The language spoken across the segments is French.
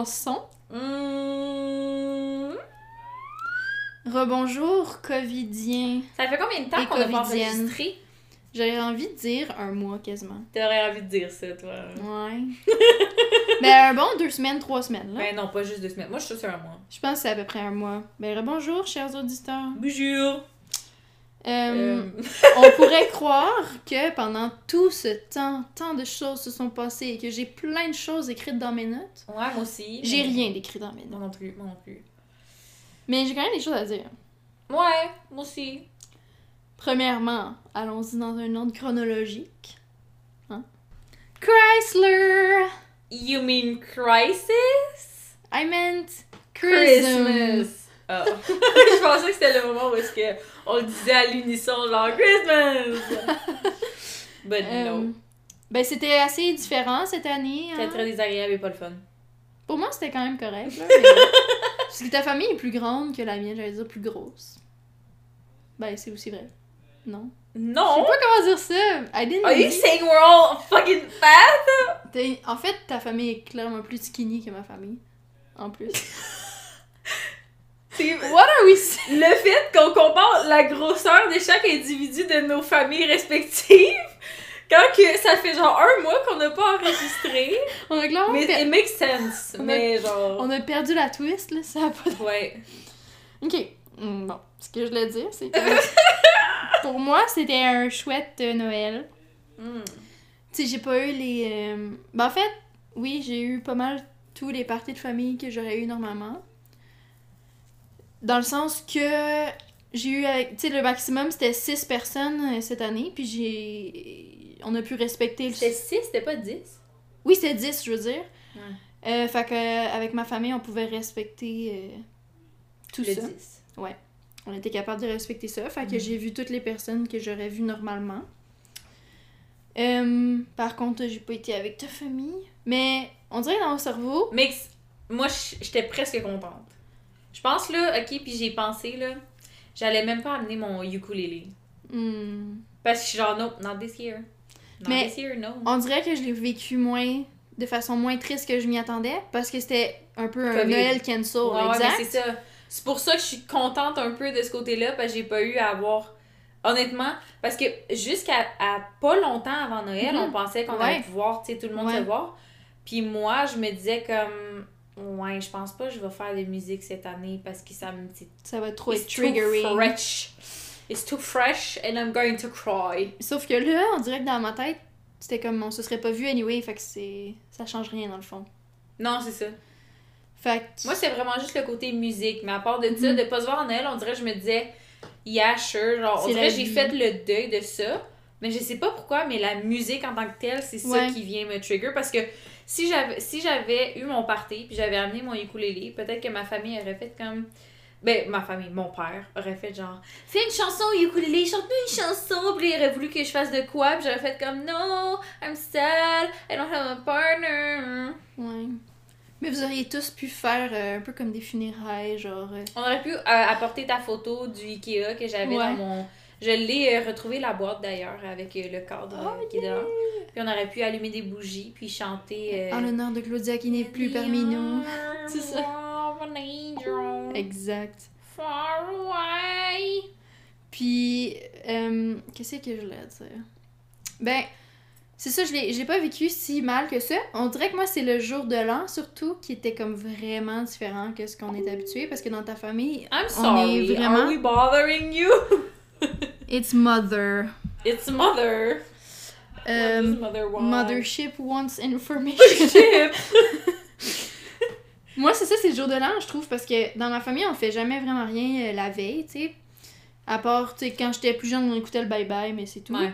Commençons. Mmh. Rebonjour, Covidien. Ça fait combien de temps qu'on a enregistré? J'aurais envie de dire un mois quasiment. T'aurais envie de dire ça, toi. Ouais. ben, un bon deux semaines, trois semaines, là. Ben non, pas juste deux semaines. Moi, je suis sûre c'est un mois. Je pense que c'est à peu près un mois. Ben, rebonjour, chers auditeurs. Bonjour! Euh, Euh, on pourrait croire que pendant tout ce temps, tant de choses se sont passées et que j'ai plein de choses écrites dans mes notes. ouais, moi aussi. J'ai mais- rien d'écrit dans mes Moi notes. non plus, moi non plus. Mais j'ai quand même des choses à dire. Ouais, moi aussi. Premièrement, allons-y dans un ordre chronologique. Hein? Chrysler! You mean crisis? I meant Christmas. Ah. je pensais que c'était le moment où est-ce que on le disait à l'unisson, genre Christmas! But Euh, no. ben, c'était assez différent cette année. hein. C'était très désagréable et pas le fun. Pour moi, c'était quand même correct. Là, mais- Parce que ta famille est plus grande que la mienne, j'allais dire plus grosse. Ben, c'est aussi vrai. Non? Je sais Non! pas comment dire ça. I didn't Are you saying we're all fucking fat? En fait, ta famille est clairement plus skinny que ma famille. En plus. What are we saying? le fait qu'on compare la grosseur de chaque individu de nos familles respectives quand que ça fait genre un mois qu'on n'a pas enregistré. On a clairement Mais per- it makes sense. On a- Mais genre. On a perdu la twist, là, ça a pas de- Ouais. Ok. Hmm, Bon, ce que je voulais dire, c'est que... pour moi, c'était un chouette euh, Noël. Hmm. Tu sais, j'ai pas eu les... euh, Ben, en fait, oui, j'ai eu pas mal tous les parties de famille que j'aurais eu normalement. Dans le sens que j'ai eu... avec- Tu sais, le maximum, c'était 6 personnes euh, cette année, puis j'ai... On a pu respecter le... C'était 6, c'était pas 10. Oui, c'était 10, je veux dire. Ouais. Euh, fait que, euh, avec ma famille, on pouvait respecter euh, tout Le ça. 10. On était capable de respecter ça. Fait que Mhm. j'ai vu toutes les personnes que j'aurais vues normalement. Euh, par contre, j'ai pas été avec ta famille. Mais on dirait dans mon cerveau. Mais moi, j'étais presque contente. Je pense là, ok, puis j'ai pensé là, j'allais même pas amener mon ukulélé. hmm, Parce que je suis genre, no, not this year. Not Mais- this year, no. on dirait que je l'ai vécu moins. De façon moins triste que je m'y attendais. Parce que c'était un peu un Covid. Noël cancel. Ouais, ouais, exact. c'est ça. C'est pour ça que je suis contente un peu de ce côté-là, parce que j'ai pas eu à avoir. Honnêtement, parce que jusqu'à à pas longtemps avant Noël, Mhm. on pensait qu'on Ouais. allait pouvoir, tu sais, tout le monde Ouais. se voir. Puis moi, je me disais comme. Ouais, je pense pas que je vais faire de musique cette année parce que ça me. Ça va trop It's être too triggering. fresh. It's too fresh and I'm going to cry. Sauf que là, on dirait que dans ma tête, c'était comme on se serait pas vu anyway. Fait que c'est. Ça change rien dans le fond. Non, c'est ça. Fait que. Moi, c'est vraiment juste le côté musique. Mais à part de ça, Mhm. de pas se voir en Noël, on dirait que je me disais, yeah, sure. Genre, on dirait j'ai fait le deuil de ça. Mais je sais pas pourquoi, mais la musique en tant que telle, c'est ça qui vient me trigger. Parce que si j'avais si j'avais eu mon party puis j'avais amené mon ukulélé, peut-être que ma famille aurait fait comme. Ben, ma famille, mon père aurait fait genre, fais une chanson au ukulélé, chante-nous une chanson. Puis il aurait voulu que je fasse de quoi. Puis j'aurais fait comme, no, I'm sad, I don't have a partner. Ouais. Mais vous auriez tous pu faire euh, un peu comme des funérailles, genre. euh, On aurait pu euh, apporter ta photo du Ikea que j'avais Ouais. dans mon. Je l'ai euh, retrouvé la boîte d'ailleurs avec euh, le cadre Oh, euh, qui est dedans. Puis on aurait pu allumer des bougies puis chanter. En l'honneur de Claudia qui n'est plus parmi nous. C'est ça. Of an angel, Exact. far away. Puis, euh, qu'est-ce que je voulais dire? Ben, c'est ça, je l'ai pas vécu si mal que ça. On dirait que moi, c'est le jour de l'an, surtout, qui était comme vraiment différent que ce qu'on est habitué. Parce que dans ta famille, I'm On sorry. est vraiment- Are we bothering you? it's mother. It's mother. Want? mothership wants information. Moi, c'est ça, c'est le jour de l'an, je trouve, parce que dans ma famille, on fait jamais vraiment rien euh, la veille, tu sais. À part, tu sais, quand j'étais plus jeune, on écoutait le bye-bye, mais c'est tout. Ouais.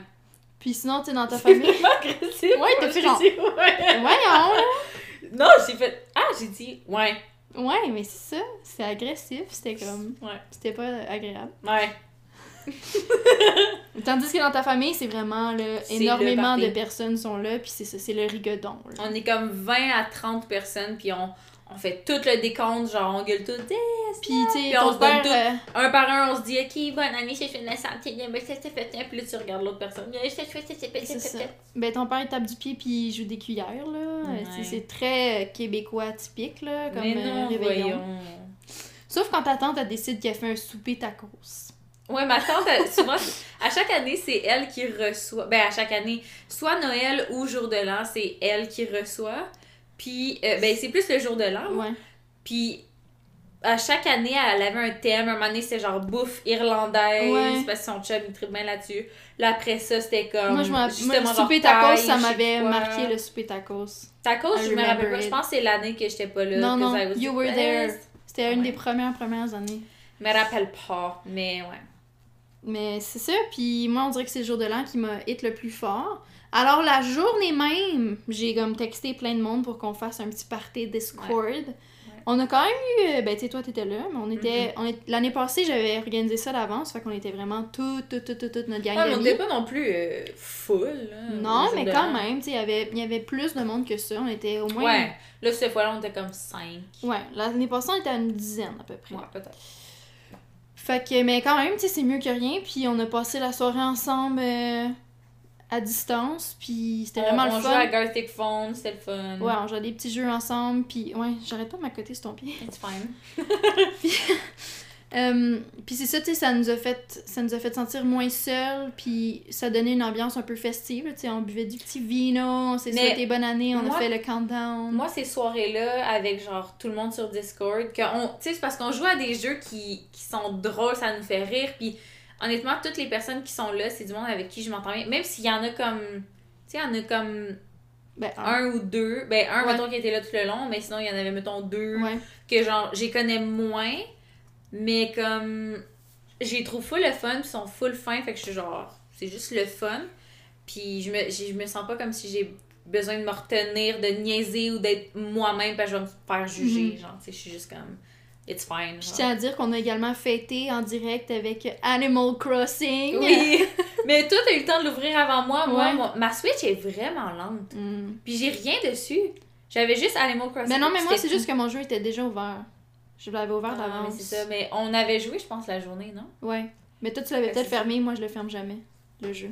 Puis sinon, tu sais, dans ta famille. vraiment agressif. Ouais, t'as fait genre- ouais. Voyons! Non, j'ai fait. Ah, j'ai dit ouais. Ouais, mais c'est ça, c'est agressif, c'était comme. Ouais. C'était pas agréable. Ouais. Tandis que dans ta famille, c'est vraiment, là, C'est énormément de personnes sont là, puis c'est ça, c'est le rigodon, là. On est comme 20 à 30 personnes, puis on, on fait tout le décompte, genre on gueule tout. Puis, tu sais, Puis on se donne père. tout. euh, Un par un, on se dit, ok, bonne année, je fais la centième, mais ça ça fait. Puis là, tu regardes l'autre personne. C'est ça. Ben, ton père, il tape du pied puis il joue des cuillères, là. Ouais. C'est- C'est très euh, québécois typique, là, comme Mais euh, non, réveillon. voyons. Sauf quand ta tante, décide qu'elle fait un souper tacos. Ouais, ma tante, elle- souvent, à chaque année, c'est elle qui reçoit. Ben, à chaque année, soit Noël ou jour de l'an, c'est elle qui reçoit. Puis, euh, ben, c'est plus le jour de l'an. Ouais. Puis, à chaque année, elle avait un thème. Un moment donné, c'était genre bouffe irlandaise. Ouais. Parce que son chum, il tripe bien là-dessus. Là, après ça, c'était comme. Moi, je m'en- le souper tacos, ça m'avait marqué le souper tacos. Tacos, I je me rappelle pas. Je pense que c'est l'année que j'étais pas là. Non, non, you were there. C'était une Ouais. des premières, premières années. Je me rappelle pas, mais ouais. Mais c'est ça, puis moi, on dirait que c'est le jour de l'an qui m'a hit le plus fort. Alors, la journée même, j'ai comme texté plein de monde pour qu'on fasse un petit party Discord. On a quand même eu, euh, ben tu sais, toi t'étais là, mais on était, on est, l'année passée j'avais organisé ça d'avance, fait qu'on était vraiment tout, tout, tout, tout, toute notre gang Ouais, mais on était pas non plus euh, full. là, Non, mais quand même, tu sais, il y avait- il y avait plus de monde que ça, on était au moins... Ouais. Là, cette fois-là, on était comme 5. Ouais, l'année passée on était à une dizaine à peu près. Ouais, peut-être. Fait que, mais quand même, tu sais, c'est mieux que rien. Puis on a passé la soirée ensemble euh, à distance. Puis c'était vraiment on, le on fun. jouait à Phone, c'était le fun. Ouais, on jouait des petits jeux ensemble. Puis ouais, j'arrête pas de m'accoter sur ton pied. It's fine. Euh, puis c'est ça, tu sais, ça nous a fait ça nous a fait sentir moins seuls. Puis ça donnait une ambiance un peu festive. Tu sais, on buvait du petit vino, on s'est souhaité bonne année, on moi- a fait le countdown. Moi, ces soirées-là, avec genre tout le monde sur Discord, que on, tu sais, c'est parce qu'on joue à des jeux qui, qui sont drôles, ça nous fait rire. Puis honnêtement, toutes les personnes qui sont là, c'est du monde avec qui je m'entends bien. Même s'il y en a comme. Tu sais, il y en a comme ben, un. un ou deux. Ben, un, Ouais. mettons, qui était là tout le long, mais sinon, il y en avait, mettons, deux. Ouais. que genre j'y connais moins mais comme j'ai trouve full le fun puis ils sont full fin fait que je suis genre c'est juste le fun puis je me je me sens pas comme si j'ai besoin de me retenir de niaiser ou d'être moi-même parce que je vais me faire juger Mhm. genre tu sais je suis juste comme it's fine Je tiens à dire qu'on a également fêté en direct avec Animal Crossing. oui mais toi t'as eu le temps de l'ouvrir avant moi moi Ouais. ma Switch est vraiment lente Mm. puis j'ai rien dessus j'avais juste Animal Crossing Mais non, mais moi, c'est juste que mon jeu était déjà ouvert. Je l'avais ouvert Ah, mais d'avance. c'est ça mais on avait joué je pense la journée non? Ouais. Mais toi, tu l'avais peut-être fermé, moi, je le ferme jamais, le jeu.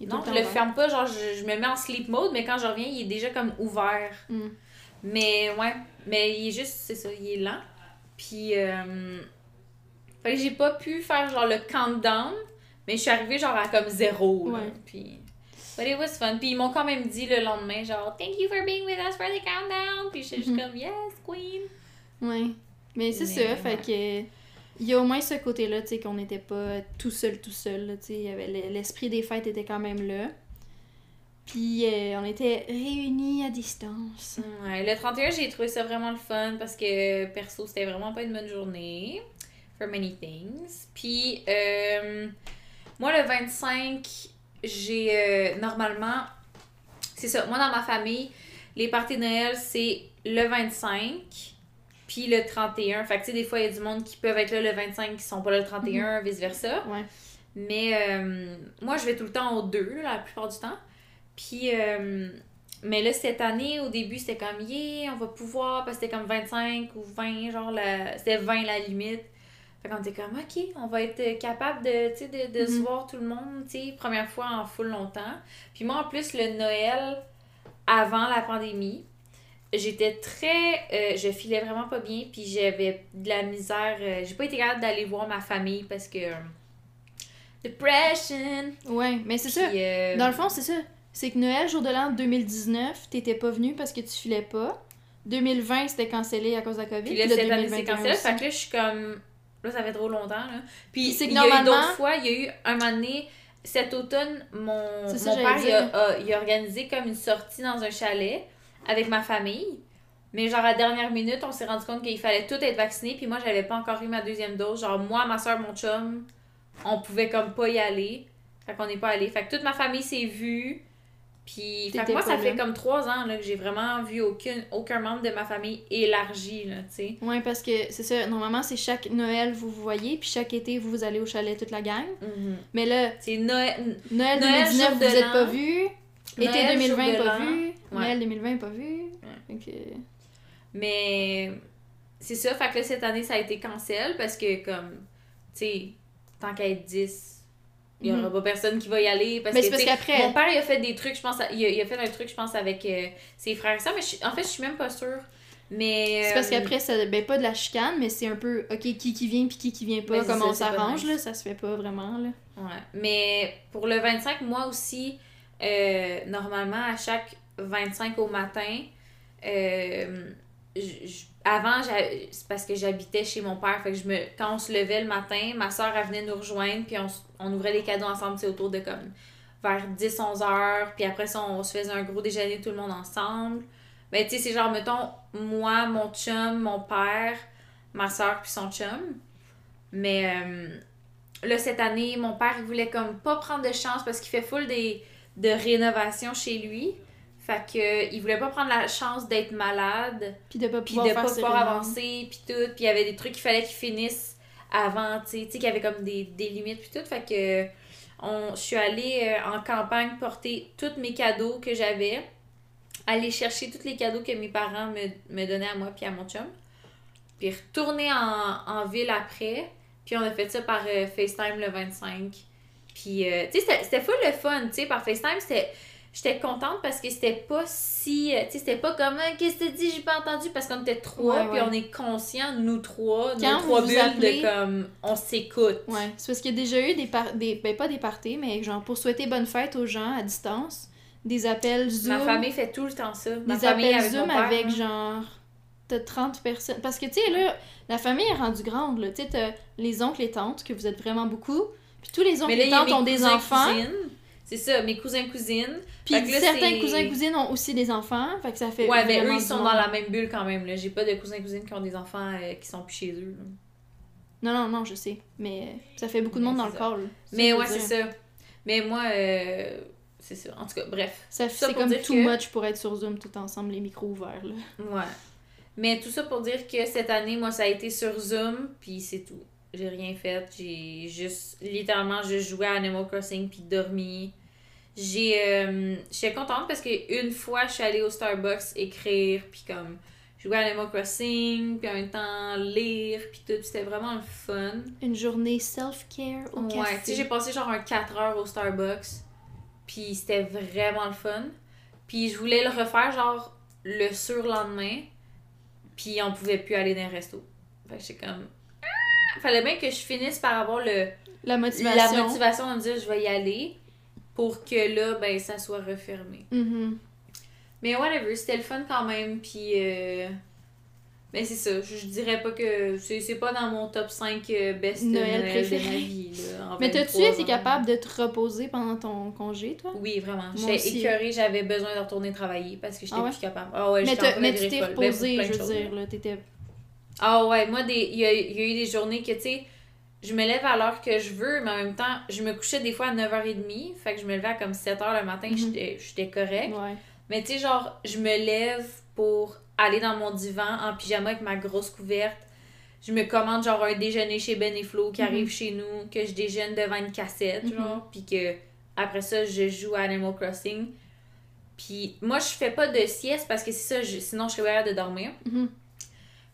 Il Non, je le ferme pas, genre je, je me mets en sleep mode, mais quand je reviens, il est déjà comme ouvert. Mm. Mais ouais, mais il est juste, c'est ça, il est lent. Puis, euh, fait que j'ai pas pu faire genre le countdown, mais je suis arrivée genre à comme zéro. Là, Ouais. Puis, but it was fun. Puis ils m'ont quand même dit le lendemain, genre, thank you for being with us for the countdown. Puis j'étais juste Mhm. comme, yes, queen. Ouais. Mais c'est ça, fait que. Il y a au moins ce côté-là, tu sais, qu'on n'était pas tout seul, tout seul, tu sais. L'esprit des fêtes était quand même là. Puis euh, on était réunis à distance. Ouais, le 31, j'ai trouvé ça vraiment le fun parce que perso, c'était vraiment pas une bonne journée. For many things. Puis, euh, moi, le 25, j'ai euh, normalement. C'est ça, moi dans ma famille, les parties de Noël, c'est le 25 puis le 31. Fait que tu sais, des fois, il y a du monde qui peuvent être là le 25 qui sont pas là le 31, vice-versa. Ouais. Mais euh, moi, je vais tout le temps aux deux, là, la plupart du temps. Puis, euh, mais là, cette année, au début, c'était comme, yeah, on va pouvoir, parce que c'était comme 25 ou 20, genre, la... c'était 20 la limite. Fait qu'on était comme, ok, on va être capable de, tu sais, de, de se Mhm. voir tout le monde, tu sais, première fois en full longtemps. Puis moi, en plus, le Noël, avant la pandémie, j'étais très. euh, je filais vraiment pas bien, puis j'avais de la misère. euh, j'ai pas été capable d'aller voir ma famille parce que. euh, depression. Ouais, mais c'est ça. Euh, Dans le fond, c'est ça. C'est que Noël, jour de l'an 2019, t'étais pas venu parce que tu filais pas. 2020, c'était cancellé à cause de la COVID. Puis là, cette année, c'est 2021 cancellé. Fait que là, je suis comme. Là, ça fait trop longtemps, là. Puis, c'est que il y a eu d'autres fois, il y a eu un moment donné, cet automne, mon, ça, mon père, il a, dire. a- il a organisé comme une sortie dans un chalet avec ma famille. Mais genre, à la dernière minute, on s'est rendu compte qu'il fallait tout être vacciné. Puis moi, j'avais pas encore eu ma deuxième dose. Genre, moi, ma soeur, mon chum, on pouvait comme pas y aller. Fait qu'on n'est pas allé. Fait que toute ma famille s'est vue. Puis, fait que moi, ça fait comme trois ans là, que j'ai vraiment vu aucune, aucun membre de ma famille élargi, là, tu sais. Ouais, parce que c'est ça. Normalement, c'est chaque Noël, vous vous voyez, puis chaque été, vous, vous allez au chalet toute la gang. Mm-hmm. Mais là, C'est Noël. Noël Noël, 2019, jour vous de êtes l'an. pas vu. Été Noël, 2020, jour de pas vu. Ouais. Noël 2020, pas vu. Que- Mais c'est ça, fait que là, cette année, ça a été cancel parce que, comme, tu sais, tant qu'à être 10, il y aura Mhm. pas personne qui va y aller. Parce Mais que, c'est parce qu'après- Mon père, il a fait des trucs, je pense, il, a, il a fait un truc, je pense, avec euh, ses frères et sœurs, mais je- en fait, je suis même pas sûre. Mais. C'est parce euh, qu'après, ça, ben pas de la chicane, mais c'est un peu, ok, qui qui vient puis qui qui vient pas, Ben, comment ça, on s'arrange, là, ça se fait pas vraiment, là. Ouais. Mais pour le 25, moi aussi, euh, normalement, à chaque 25 au matin, euh, avant, c'est parce que j'habitais chez mon père. Fait que je me, quand on se levait le matin, ma soeur, venait nous rejoindre, puis on, on ouvrait les cadeaux ensemble, c'est autour de comme vers 10-11 heures. Puis après ça, on se faisait un gros déjeuner tout le monde ensemble. Mais tu sais, c'est genre, mettons, moi, mon chum, mon père, ma soeur, puis son chum. Mais euh, là, cette année, mon père, il voulait comme pas prendre de chance parce qu'il fait full des, de rénovation chez lui. Fait que il voulait pas prendre la chance d'être malade, Puis de pas pouvoir de pas pouvoir avancer, puis tout. Puis il y avait des trucs qu'il fallait qu'il finisse avant, tu sais, tu sais, qu'il y avait comme des, des limites, puis tout. Fait que on, je suis allée euh, en campagne porter tous mes cadeaux que j'avais, aller chercher tous les cadeaux que mes parents me, me donnaient à moi puis à mon chum, puis retourner en, en ville après. Puis on a fait ça par euh, FaceTime le 25. Puis, euh, tu sais, c'était- full le fun, tu sais, par FaceTime, c'était... J'étais contente parce que c'était pas si... euh, Tu sais, c'était pas comme Ah, « Qu'est-ce que tu dis? J'ai pas entendu. » Parce qu'on était trois, puis on est conscients, nous trois, Quand nos trois vous bulles, appelez- de comme... On s'écoute. Ouais, c'est parce qu'il y a déjà eu des, par... des ben pas des parties, mais genre pour souhaiter bonne fête aux gens à distance, des appels Zoom, Ma famille fait tout le temps ça. Ma des famille appels avec Zoom père, avec hein. genre t'as 30 personnes parce que tu sais là, la famille est rendue grande là, tu sais les oncles et tantes que vous êtes vraiment beaucoup, puis tous les oncles et tantes ont des enfants. C'est ça, mes cousins, cousines. puis là, certains cousins cousines ont aussi des enfants, fait que ça fait Ouais, mais vraiment eux, ils sont monde. dans la même bulle quand même. J'ai pas de cousins, cousines qui ont des enfants euh, qui sont plus chez eux. là. Non non non, je sais, mais ça fait beaucoup de monde dans le call. Mais ouais, c'est ça. Mais moi, euh, c'est ça. En tout cas, bref. Ça, Ça c'est comme too que- much pour être sur Zoom tout ensemble, les micros ouverts là. Ouais. Mais tout ça pour dire que cette année, moi, ça a été sur Zoom, puis c'est tout. J'ai rien fait. J'ai juste, littéralement, juste joué à Animal Crossing, puis dormi. J'ai. Euh, J'étais contente parce que une fois, je suis allée au Starbucks écrire, puis comme. Jouer à Animal Crossing, puis en même temps lire, puis tout. C'était vraiment le fun. Une journée self-care au Ouais, tu sais, café. j'ai passé genre un 4 heures au Starbucks. Puis c'était vraiment le fun. Puis je voulais le refaire genre le surlendemain. Puis on pouvait plus aller dans un resto. Fait que j'étais comme. Fallait bien que je finisse par avoir le, La motivation. la motivation de me dire je vais y aller. Pour que là, ben, ça soit refermé. Mhm. Mais whatever, c'était le fun quand même. Puis. Euh... Mais c'est ça, je, je dirais pas que. C'est pas dans mon top 5 euh, best Noël Noël, de ma vie. Là, en Mais t'as-tu 23 été capable de te reposer pendant ton congé, toi? Oui, vraiment. J'étais écœurée, j'avais besoin de retourner travailler parce que j'étais Ah ouais? plus capable. Ah ouais, mais mais tu t'es. Ben, pour reposé, plein je veux dire, là. là, t'étais... Ah ouais, moi, il y y a eu des journées que, tu sais, je me lève à l'heure que je veux, mais en même temps, je me couchais des fois à 9h30, fait que je me levais à comme 7h le matin, Mhm. j'étais- j'étais correct. Ouais. Mais tu sais, genre, je me lève pour aller dans mon divan en pyjama avec ma grosse couverte. Je me commande genre un déjeuner chez Ben et Flo qui Mhm. arrive chez nous, que je déjeune devant une cassette, Mhm. genre, puis que après ça, je joue à Animal Crossing. Puis moi, je fais pas de sieste parce que c'est ça, je- sinon je serais capable de dormir.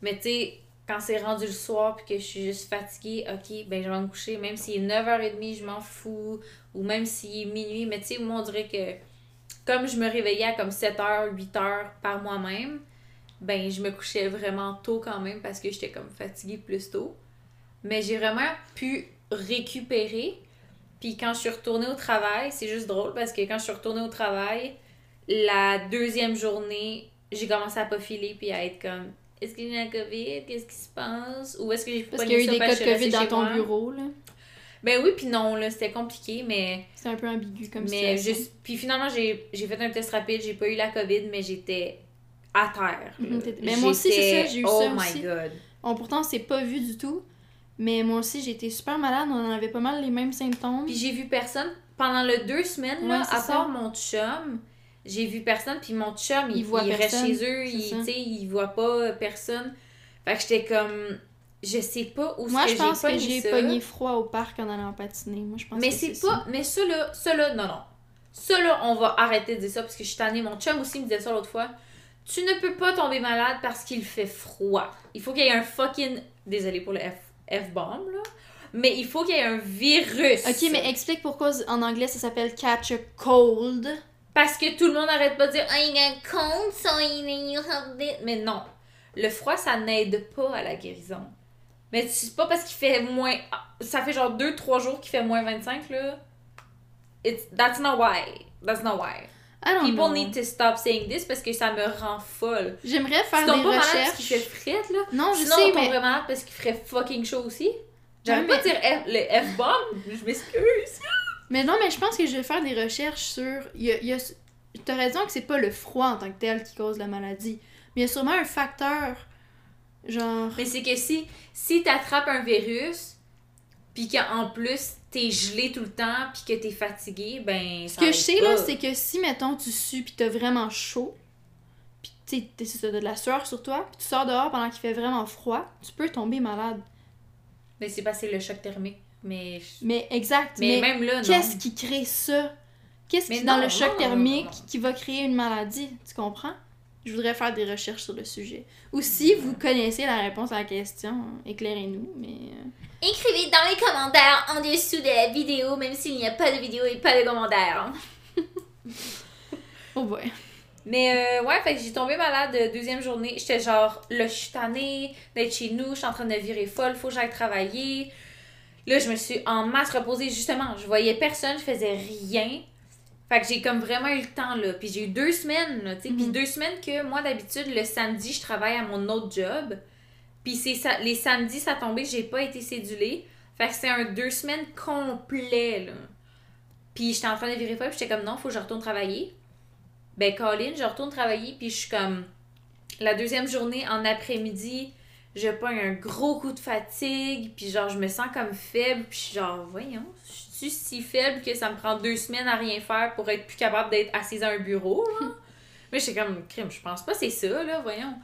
Mais tu sais, quand c'est rendu le soir puis que je suis juste fatiguée, ok, ben je vais me coucher. Même s'il est 9h30, je m'en fous. Ou même s'il est minuit. Mais tu sais, moi, on dirait que comme je me réveillais à comme 7h, 8h par moi-même, ben je me couchais vraiment tôt quand même parce que j'étais comme fatiguée plus tôt. Mais j'ai vraiment pu récupérer. Puis quand je suis retournée au travail, c'est juste drôle parce que quand je suis retournée au travail, la deuxième journée, j'ai commencé à pas filer puis à être comme est-ce que j'ai la COVID? Qu'est-ce qui se passe? Ou est-ce que j'ai Parce qu'il y a eu des cas de COVID dans ton bureau, là. Ben oui, puis non, là, c'était compliqué, mais. C'est un peu ambigu comme mais situation. juste. Puis finalement, j'ai j'ai fait un test rapide, j'ai pas eu la COVID, mais j'étais à terre. Mhm, mais moi aussi, c'est ça, j'ai eu oh ça my aussi. god. On, pourtant, c'est pas vu du tout. Mais moi aussi, j'étais super malade. On avait pas mal les mêmes symptômes. Puis j'ai vu personne pendant le deux semaines, là, Ouais, à ça. part mon chum. J'ai vu personne, puis mon chum, il, Il voit il reste chez eux, il, ça. il voit pas personne. Fait que j'étais comme. Je sais pas où Moi, je pense que j'ai ça. pogné froid au parc en allant patiner. Moi, je pense Mais c'est pas. Mais ça là, ça là, non, non. Ça là, on va arrêter de dire ça parce que je suis tannée. Mon chum aussi me disait ça l'autre fois. tu ne peux pas tomber malade parce qu'il fait froid. Il faut qu'il y ait un fucking. Désolé pour le F, F-bomb, là. Mais il faut qu'il y ait un virus. Ok, mais explique pourquoi en anglais ça s'appelle catch a cold. Parce que tout le monde arrête pas de dire, oh, il cold, so you have this. Mais non. Le froid, ça n'aide pas à la guérison. Mais c'est pas parce qu'il fait moins. Ça fait genre 2-3 jours qu'il fait moins 25, là. It's, that's not why. That's not why. I don't People know. need to stop saying this parce que ça me rend folle. J'aimerais Tu faire tombes des pas malade parce recherches. qu'il fait fret, là? Non, je Sinon, sais, on mais malade parce qu'il ferait fucking chaud aussi. Ouais, pas de dire F- le F-bomb. Je m'excuse. Mais non, mais je pense que je vais faire des recherches sur. Il y a, y a- T'as raison que c'est pas le froid en tant que tel qui cause la maladie. Mais il y a sûrement un facteur. Genre. Mais c'est que si, si t'attrapes un virus, puis qu'en plus t'es gelé tout le temps, puis que t'es fatigué, ben. Ce que je sais là, c'est que si mettons tu sues pis t'as vraiment chaud, sais, t'es- t'as de la sueur sur toi, pis tu sors dehors pendant qu'il fait vraiment froid, tu peux tomber malade. Mais c'est passé le choc thermique. Mais. Mais exact. Mais, Mais, même là, non. qu'est-ce qui crée ça? Qu'est-ce qui, dans non, le choc non, thermique non, non. qui va créer une maladie? Tu comprends? Je voudrais faire des recherches sur le sujet. Ou si vous connaissez la réponse à la question, éclairez-nous. Mais euh, Écrivez dans les commentaires en dessous de la vidéo, même s'il n'y a pas de vidéo et pas de commentaires. oh boy. Mais euh, ouais, fait que j'ai tombé malade euh, deuxième journée. J'étais genre, là, je suis tannée d'être chez nous, je suis en train de virer folle, faut que j'aille travailler. Là, je me suis en masse reposée, justement. Je voyais personne, je faisais rien. Fait que j'ai comme vraiment eu le temps, là. Puis j'ai eu deux semaines, là, tu sais. Puis Mhm. deux semaines que moi, d'habitude, le samedi, je travaille à mon autre job. Puis c'est ça, les samedis, ça tombait, j'ai pas été cédulée. Fait que c'était un deux semaines complet, là. Puis j'étais en train de virer folle, puis j'étais comme non, faut que je retourne travailler. Ben, Colin, je retourne travailler, puis je suis comme. La deuxième journée, en après-midi, je pogne un gros coup de fatigue, puis genre, je me sens comme faible, puis genre, voyons, je suis si faible que ça me prend deux semaines à rien faire pour être plus capable d'être assise à un bureau, là. Mais j'étais comme, crime, je pense pas c'est ça, là, voyons.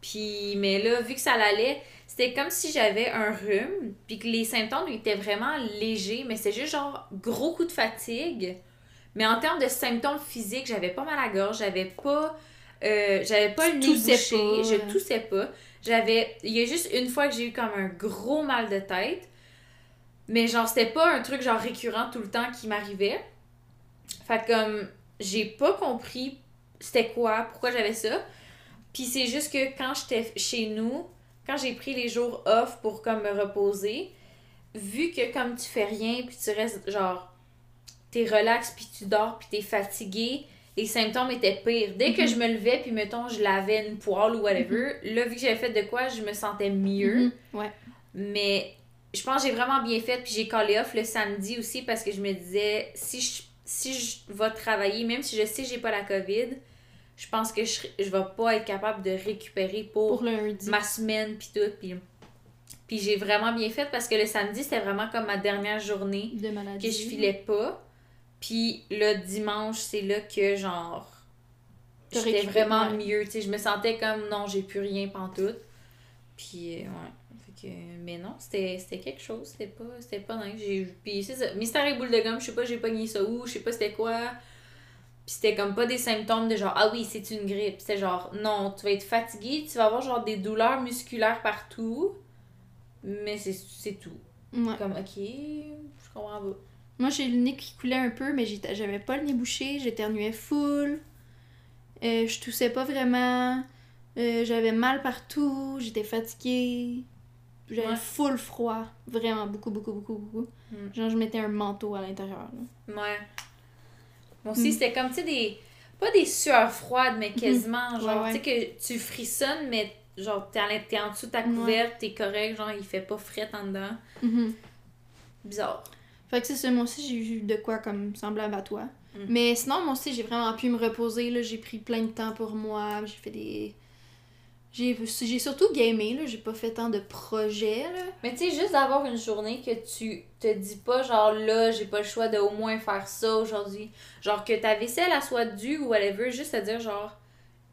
Puis, mais là, vu que ça l'allait, c'était comme si j'avais un rhume, puis que les symptômes étaient vraiment légers, mais c'est juste genre gros coup de fatigue. Mais en termes de symptômes physiques, j'avais pas mal à la gorge, j'avais pas. euh, j'avais pas le nez bouché, je toussais pas. J'avais. Il y a juste une fois que j'ai eu comme un gros mal de tête. Mais genre, c'était pas un truc genre récurrent tout le temps qui m'arrivait. Fait comme, j'ai pas compris c'était quoi, pourquoi j'avais ça. Puis c'est juste que quand j'étais chez nous, quand j'ai pris les jours off pour comme me reposer, vu que comme tu fais rien puis tu restes genre t'es relax puis tu dors puis t'es fatigué, les symptômes étaient pires. Dès que Mhm. je me levais puis mettons je lavais une poêle ou whatever, là vu que j'avais fait de quoi, je me sentais mieux. Mhm. Ouais. Mais je pense que j'ai vraiment bien fait. Puis j'ai callé off le samedi aussi parce que je me disais, si je, si je vais travailler, même si je sais que j'ai pas la COVID, je pense que je, je vais pas être capable de récupérer pour, Pour lundi. ma semaine puis tout. Puis, puis j'ai vraiment bien fait parce que le samedi, c'était vraiment comme ma dernière journée De maladie. que je filais pas. Puis le dimanche, c'est là que genre j'étais vraiment ouais. mieux, tu sais, je me sentais comme non, j'ai plus rien pantoute. Puis euh, ouais, fait que mais non, c'était quelque chose, c'était pas c'était pas dingue. J'ai puis c'est ça, mystère et boule de gomme, je sais pas, j'ai pogné ça où, je sais pas c'était quoi. Puis c'était comme pas des symptômes de genre ah oui, c'est une grippe, c'était genre non, tu vas être fatigué, tu vas avoir genre des douleurs musculaires partout. Mais c'est c'est tout. Ouais. Comme OK, je comprends pas. Moi, j'ai le nez qui coulait un peu, mais j'avais pas le nez bouché, j'éternuais full. Euh, je toussais pas vraiment. Euh, j'avais mal partout, j'étais fatiguée. J'avais Ouais. full froid. Vraiment, beaucoup, beaucoup, beaucoup, beaucoup. Mm. Genre, je mettais un manteau à l'intérieur. Ouais. Moi aussi, Mm. c'était comme, tu sais, des. Pas des sueurs froides, mais quasiment. Ouais, Genre, ouais. tu sais, que tu frissonnes, mais genre, t'es, en dessous de ta couverte, t'es correct, genre, il fait pas fret en dedans. Mhm. Bizarre. Fait que c'est ça, moi aussi, j'ai eu de quoi comme semblable à toi. Mm. Mais sinon, moi aussi, j'ai vraiment pu me reposer. là. J'ai pris plein de temps pour moi. J'ai fait des. J'ai j'ai surtout gamé, là. J'ai pas fait tant de projets, là. Mais tu sais, juste d'avoir une journée que tu te dis pas, genre, là, j'ai pas le choix de au moins faire ça aujourd'hui. Genre, que ta vaisselle, elle soit due ou whatever, juste à dire, genre,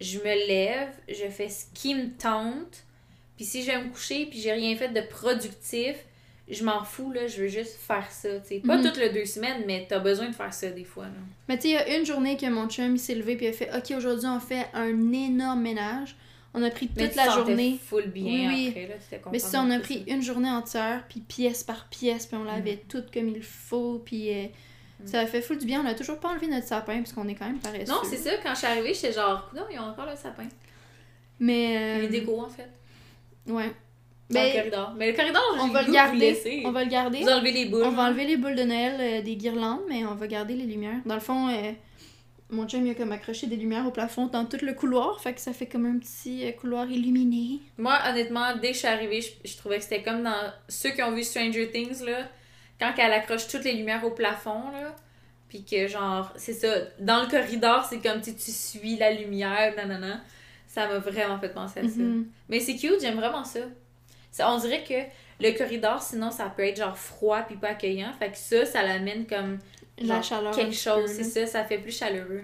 je me lève, je fais ce qui me tente, puis si je vais me coucher, puis j'ai rien fait de productif, je m'en fous, là, je veux juste faire ça, sais. Pas Mhm. toutes les deux semaines, mais t'as besoin de faire ça des fois, là. Mais tu sais, il y a une journée que mon chum il s'est levé puis il a fait Ok, aujourd'hui on fait un énorme ménage. On a pris Mais toute tu la journée. full bien Oui, oui. après, là, tu étais Mais ça, on a pris une journée entière, puis pièce par pièce, puis on l'avait tout comme il faut, puis euh, ça a fait full du bien. On a toujours pas enlevé notre sapin, parce qu'on est quand même paresseux. Non, c'est ça, quand je suis arrivée, j'étais genre, non, ils ont encore le sapin. Mais. euh, Les décos, en fait. Ouais. Dans le Ben, corridor. Mais le corridor, on va le le garder. On va le garder. Vous enlevez les boules. On va enlever les boules de Noël, euh, des guirlandes, mais on va garder les lumières. Dans le fond, euh, mon chum il a comme accroché des lumières au plafond dans tout le couloir, fait que ça fait comme un petit euh, couloir illuminé. Moi, honnêtement, dès que je suis arrivée, je, je trouvais que c'était comme dans ceux qui ont vu Stranger Things, là, quand elle accroche toutes les lumières au plafond, là, puis que genre, c'est ça, dans le corridor, c'est comme si tu suis la lumière, nanana. Ça m'a vraiment fait penser à ça. Mhm. Mais c'est cute, j'aime vraiment ça. Ça. On dirait que le corridor, sinon, ça peut être genre froid puis pas accueillant. Fait que ça, ça l'amène comme La chaleur. quelque chose, c'est ça, ça fait plus chaleureux.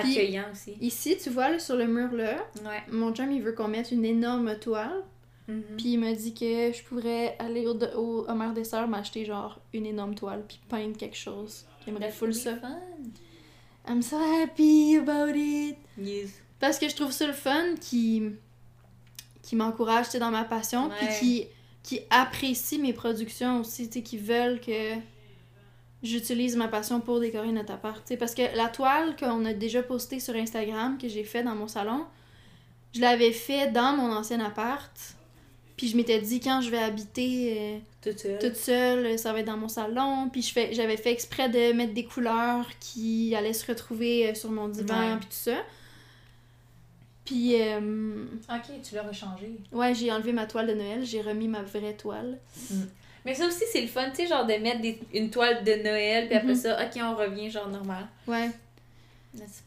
Puis- Accueillant aussi. Ici, tu vois, là, sur le mur là, Ouais. mon chum il veut qu'on mette une énorme toile. Mhm. Puis il m'a dit que je pourrais aller au, au Homer Dessert m'acheter genre une énorme toile puis peindre quelque chose. J'aimerais full ça. fun. I'm so happy about it. Yes. Parce que je trouve ça le fun qui, qui m'encourage tu sais, dans ma passion, puis qui, qui apprécie mes productions aussi, qui veulent que j'utilise ma passion pour décorer notre appart. Parce que la toile qu'on a déjà postée sur Instagram, que j'ai fait dans mon salon, je l'avais fait dans mon ancien appart. Puis je m'étais dit, quand je vais habiter euh, Toute seule. toute seule, ça va être dans mon salon. Puis je fais, j'avais fait exprès de mettre des couleurs qui allaient se retrouver euh, sur mon divan, puis tout ça. Puis, euh, Ok, tu l'as rechangé. ouais, j'ai enlevé ma toile de Noël, j'ai remis ma vraie toile. Mais ça aussi, c'est le fun, tu sais, genre de mettre des- une toile de Noël, puis après Mhm. ça, ok, on revient genre normal. Ouais.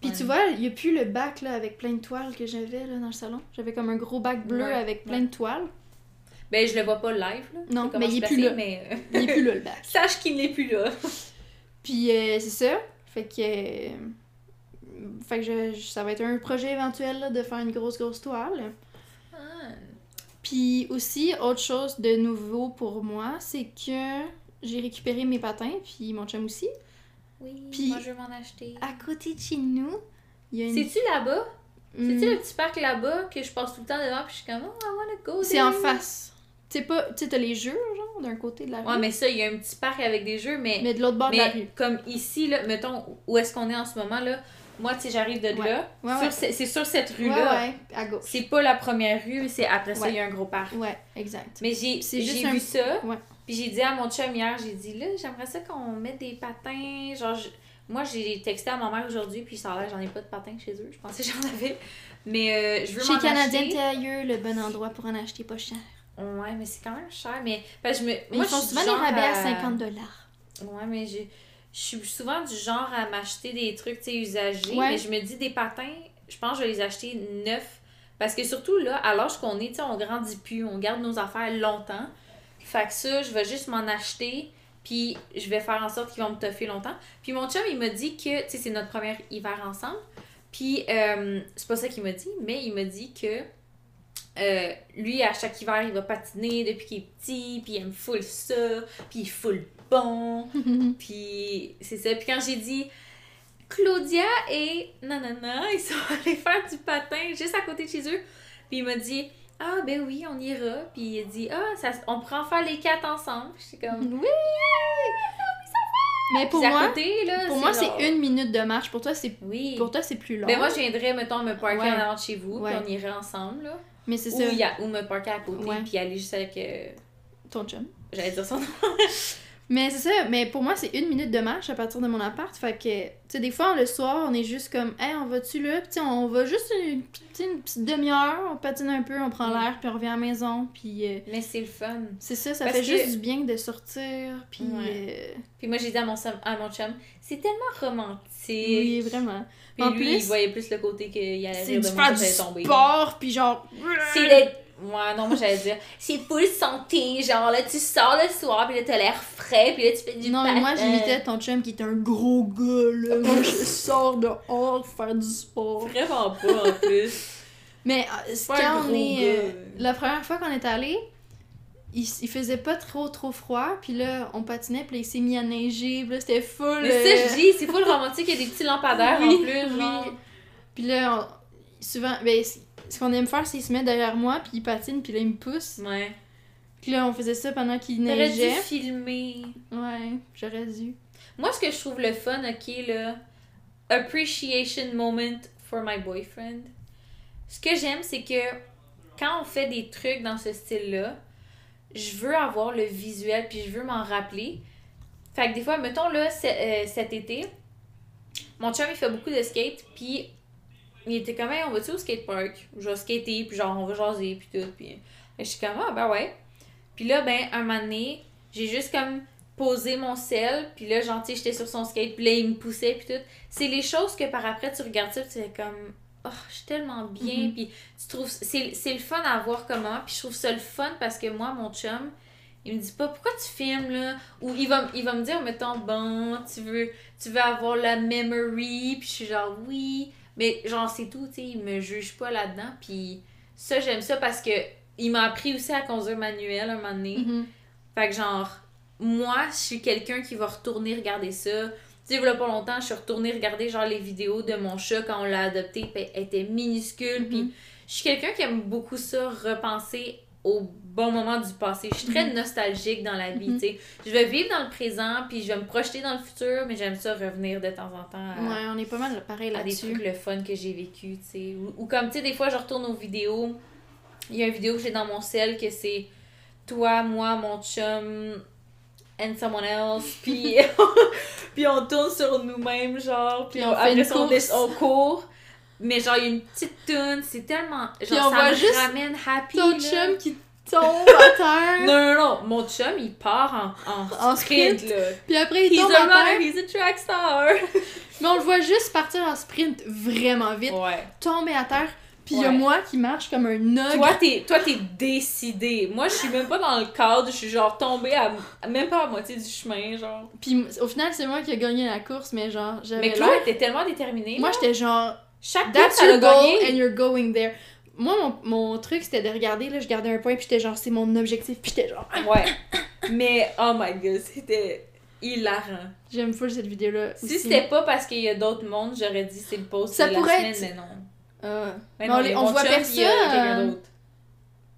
Puis tu vois, il n'y a plus le bac là, avec plein de toiles que j'avais là, dans le salon. J'avais comme un gros bac bleu Ouais, avec plein ouais. de toiles. Ben, je le vois pas live, là. Non, mais il est plus là. Mais euh, Il n'est plus là le bac. sache qu'il n'est plus là. Puis euh, c'est ça. Fait que. euh, fait que je, je- ça va être un projet éventuel là, de faire une grosse, grosse toile. Puis aussi, autre chose de nouveau pour moi, c'est que j'ai récupéré mes patins, puis mon chum aussi. Oui, Puis- moi je vais m'en acheter. À côté de chez nous, il y a une. C'est-tu là-bas? Hmm, C'est-tu le petit parc là-bas que je passe tout le temps devant, puis je suis comme, oh, I wanna go c'est en face. Tu sais pas, t'as les jeux, genre, d'un côté de la rue? Ouais, mais ça, il y a un petit parc avec des jeux, mais, Mais de l'autre bord de la mais rue. comme ici, là, mettons, où est-ce qu'on est en ce moment, là, moi, tu sais, j'arrive de Ouais. là, Ouais, ouais. ce- c'est sur cette rue-là. ouais, à gauche. C'est pas la première rue, c'est après ça, il y a un gros parc. Ouais, exact. Mais j'ai j'ai un- vu ça. Puis j'ai dit à mon chum hier, j'ai dit là, j'aimerais ça qu'on mette des patins. Genre, je- moi j'ai texté à ma mère aujourd'hui, puis ça a l'air, j'en ai pas de patins chez eux. Je pensais que j'en avais. Mais euh, je veux Chez Canadien. Tailleux, le bon endroit pour en acheter pas cher. Ouais, mais c'est quand même cher. Mais parce que je me. Mais moi, ils font souvent des rabais à à 50 dollars. Ouais, mais je, je suis souvent du genre à m'acheter des trucs, tu sais, usagés. Ouais. Mais je me dis, des patins, je pense que je vais les acheter neufs. Parce que surtout, là, à l'âge qu'on est, tu sais, on grandit plus, on garde nos affaires longtemps. Fait que ça, je vais juste m'en acheter, puis je vais faire en sorte qu'ils vont me toffer longtemps. Puis mon chum, il m'a dit que, tu sais, c'est notre premier hiver ensemble. Puis, euh, c'est pas ça qu'il m'a dit, mais il m'a dit que euh, lui, à chaque hiver, il va patiner depuis qu'il est petit, puis il aime full ça, puis il est full bon. Puis c'est ça. Puis quand j'ai dit Claudia et nanana, ils sont allés faire du patin juste à côté de chez eux. Puis il m'a dit Ah, ben oui, on ira. Puis il a dit Ah, ça, on en faire les quatre ensemble. J'étais comme Oui! Mais pour moi, côté, là. pour moi c'est une minute de marche. Pour toi, c'est Oui. pour toi c'est plus long. Ben moi, je viendrais, mettons, me parker Ouais. en avant de chez vous, Ouais. puis on irait ensemble, là. Mais c'est ça, ou me parker à côté, Ouais. puis aller juste avec. euh, ton chum. J'allais dire son nom. Mais c'est ça, mais pour moi, c'est une minute de marche à partir de mon appart. Fait que, tu sais, des fois, le soir, on est juste comme, hey, on va-tu là? Puis, on va juste une, petite- une petite demi-heure, on patine un peu, on prend Mm. l'air, puis on revient à la maison. Puis, euh, Mais c'est le fun. c'est ça, ça Parce fait que- juste du bien de sortir. Puis, Ouais. euh, Puis moi, j'ai dit à mon, chum- à mon chum, c'est tellement romantique. oui, vraiment. Puis En lui, plus, il voyait plus le côté qu'il allait rire de moi quand du tomber. sport, puis genre. C'est d'être. Ouais, non, moi j'allais dire, c'est full santé, genre là, tu sors le soir, puis là t'as l'air frais, puis là tu fais du Non, mais moi, j'imitais ton chum qui est un gros gars, là. Moi, je sors dehors faire du sport. Vraiment pas en plus. Mais euh, quand on est. euh, la première fois qu'on est allé, il, il faisait pas trop trop froid, puis là, on patinait, puis là, il s'est mis à neiger, puis là, c'était full. Mais ça, euh, je dis, c'est full romantique, il y a des petits lampadaires Oui, en plus, genre. oui. Puis là, on- souvent, ben, ce qu'on aime faire, c'est qu'il se met derrière moi, puis il patine, puis là, il me pousse. Ouais. Puis là, on faisait ça pendant qu'il T'aurais dû neigeait. filmer. Ouais, j'aurais dû. Moi, ce que je trouve le fun, ok, là, appreciation moment for my boyfriend. Ce que j'aime, c'est que quand on fait des trucs dans ce style-là, je veux avoir le visuel, puis je veux m'en rappeler. Fait que des fois, mettons là, euh, cet été, mon chum, il fait beaucoup de skate, puis il était comme, Hey, on va-tu au skatepark? Je vais skater, puis genre, on va jaser, puis tout. Puis je suis comme, ah, ben ouais. Puis là, ben, un moment donné, j'ai juste comme posé mon sel, puis là, sais, j'étais sur son skate, puis là, il me poussait, puis tout. C'est les choses que par après, tu regardes ça, puis tu es comme, oh, je suis tellement bien, Mhm. puis tu trouves, c'est c'est le fun à voir comment, puis je trouve ça le fun parce que moi, mon chum, il me dit pas pourquoi tu filmes là ou il va, il va me dire mettons bon tu veux tu veux avoir la memory puis je suis genre oui mais genre c'est tout tu sais il me juge pas là-dedans puis ça j'aime ça parce que il m'a appris aussi à conduire manuel un moment donné Mhm. fait que genre, moi, je suis quelqu'un qui va retourner regarder ça. Tu sais, il y a pas longtemps, je suis retournée regarder genre les vidéos de mon chat quand on l'a adopté, elle était minuscule. Mhm. Puis je suis quelqu'un qui aime beaucoup ça, repenser au bon moment du passé. Je suis très nostalgique dans la vie, Mhm. tu sais. Je vais vivre dans le présent, puis je vais me projeter dans le futur, mais j'aime ça revenir de temps en temps à, Ouais, on est pas mal pareil à des trucs le fun que j'ai vécu, tu sais. Ou, ou comme, tu sais, des fois, je retourne aux vidéos. Il y a une vidéo que j'ai dans mon sel que c'est toi, moi, mon chum and someone else. Puis, puis on tourne sur nous-mêmes, genre. Puis, Puis on, on fait après une on court. Mais genre, il y a une petite tune, c'est tellement. Genre, on ça voit me juste ramène happy. Ton là. chum qui tombe à terre. Non, non, non, mon chum, il part en, en, En sprint, sprint. là. Puis après, il He's tombe a à terre. he's a track star. Mais on le voit juste partir en sprint vraiment vite, Ouais. tomber à terre. Puis il y a moi qui marche comme un ogre. Toi, t'es, toi, t'es décidé. Moi, je suis même pas dans le cadre. Je suis genre tombée à, même pas à moitié du chemin, genre. Puis au final, c'est moi qui ai gagné la course, mais genre, j'avais Mais Chloé était tellement déterminée. Moi, j'étais genre, chaque that's a your goal gagné. and you're going there. Moi, mon, mon truc, c'était de regarder, là, je gardais un point, puis j'étais genre, c'est mon objectif, puis j'étais genre, Ouais. Mais, oh my god, c'était hilarant. j'aime full cette vidéo-là. Si c'était pas parce qu'il y a d'autres mondes, j'aurais dit c'est le post Ça de la pourrait semaine, être- mais non. Ah. Mais Mais on non, les- on mon voit personne.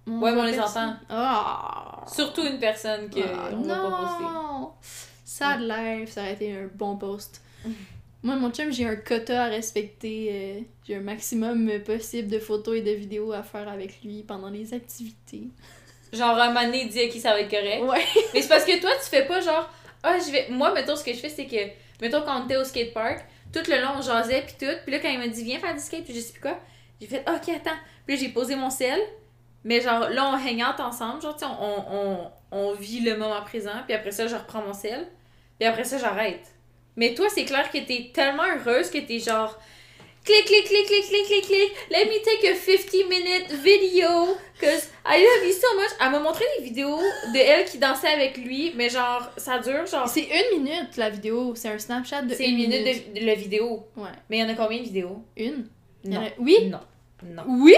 On Ouais, mais on les entend. Ah. Surtout une personne que Ah, on va pas poster. non! Sad life, ça aurait été un bon post. Moi, mon chum, j'ai un quota à respecter. euh, j'ai un maximum possible de photos et de vidéos à faire avec lui pendant les activités. Genre, un moment donné, il dit, ok, ça va être correct. Ouais. Mais c'est parce que toi, tu fais pas genre, ah, je vais. Moi, mettons, ce que je fais, c'est que, mettons, quand on était au skatepark, tout le long, on jasait, puis tout. Puis là, quand il m'a dit, viens faire du skate, puis je sais plus quoi, j'ai fait, ok, attends. Puis là, j'ai posé mon sel. Mais genre, là, on hang out ensemble, genre, tu on, on, on vit le moment présent, puis après ça, je reprends mon sel. Puis après ça, j'arrête. Mais toi, c'est clair que t'es tellement heureuse que t'es genre. Clic, clic, clic, clic, clic, clic, clic. Let me take a 50 minute video. Cause I love you so much. Elle m'a montré des vidéos de elle qui dansait avec lui, mais genre, ça dure genre. C'est une minute la vidéo, c'est un Snapchat de C'est une minute de, de la vidéo. Ouais. Mais il y en a combien de vidéos? Une? Non. a- Oui? Non. Non. Oui!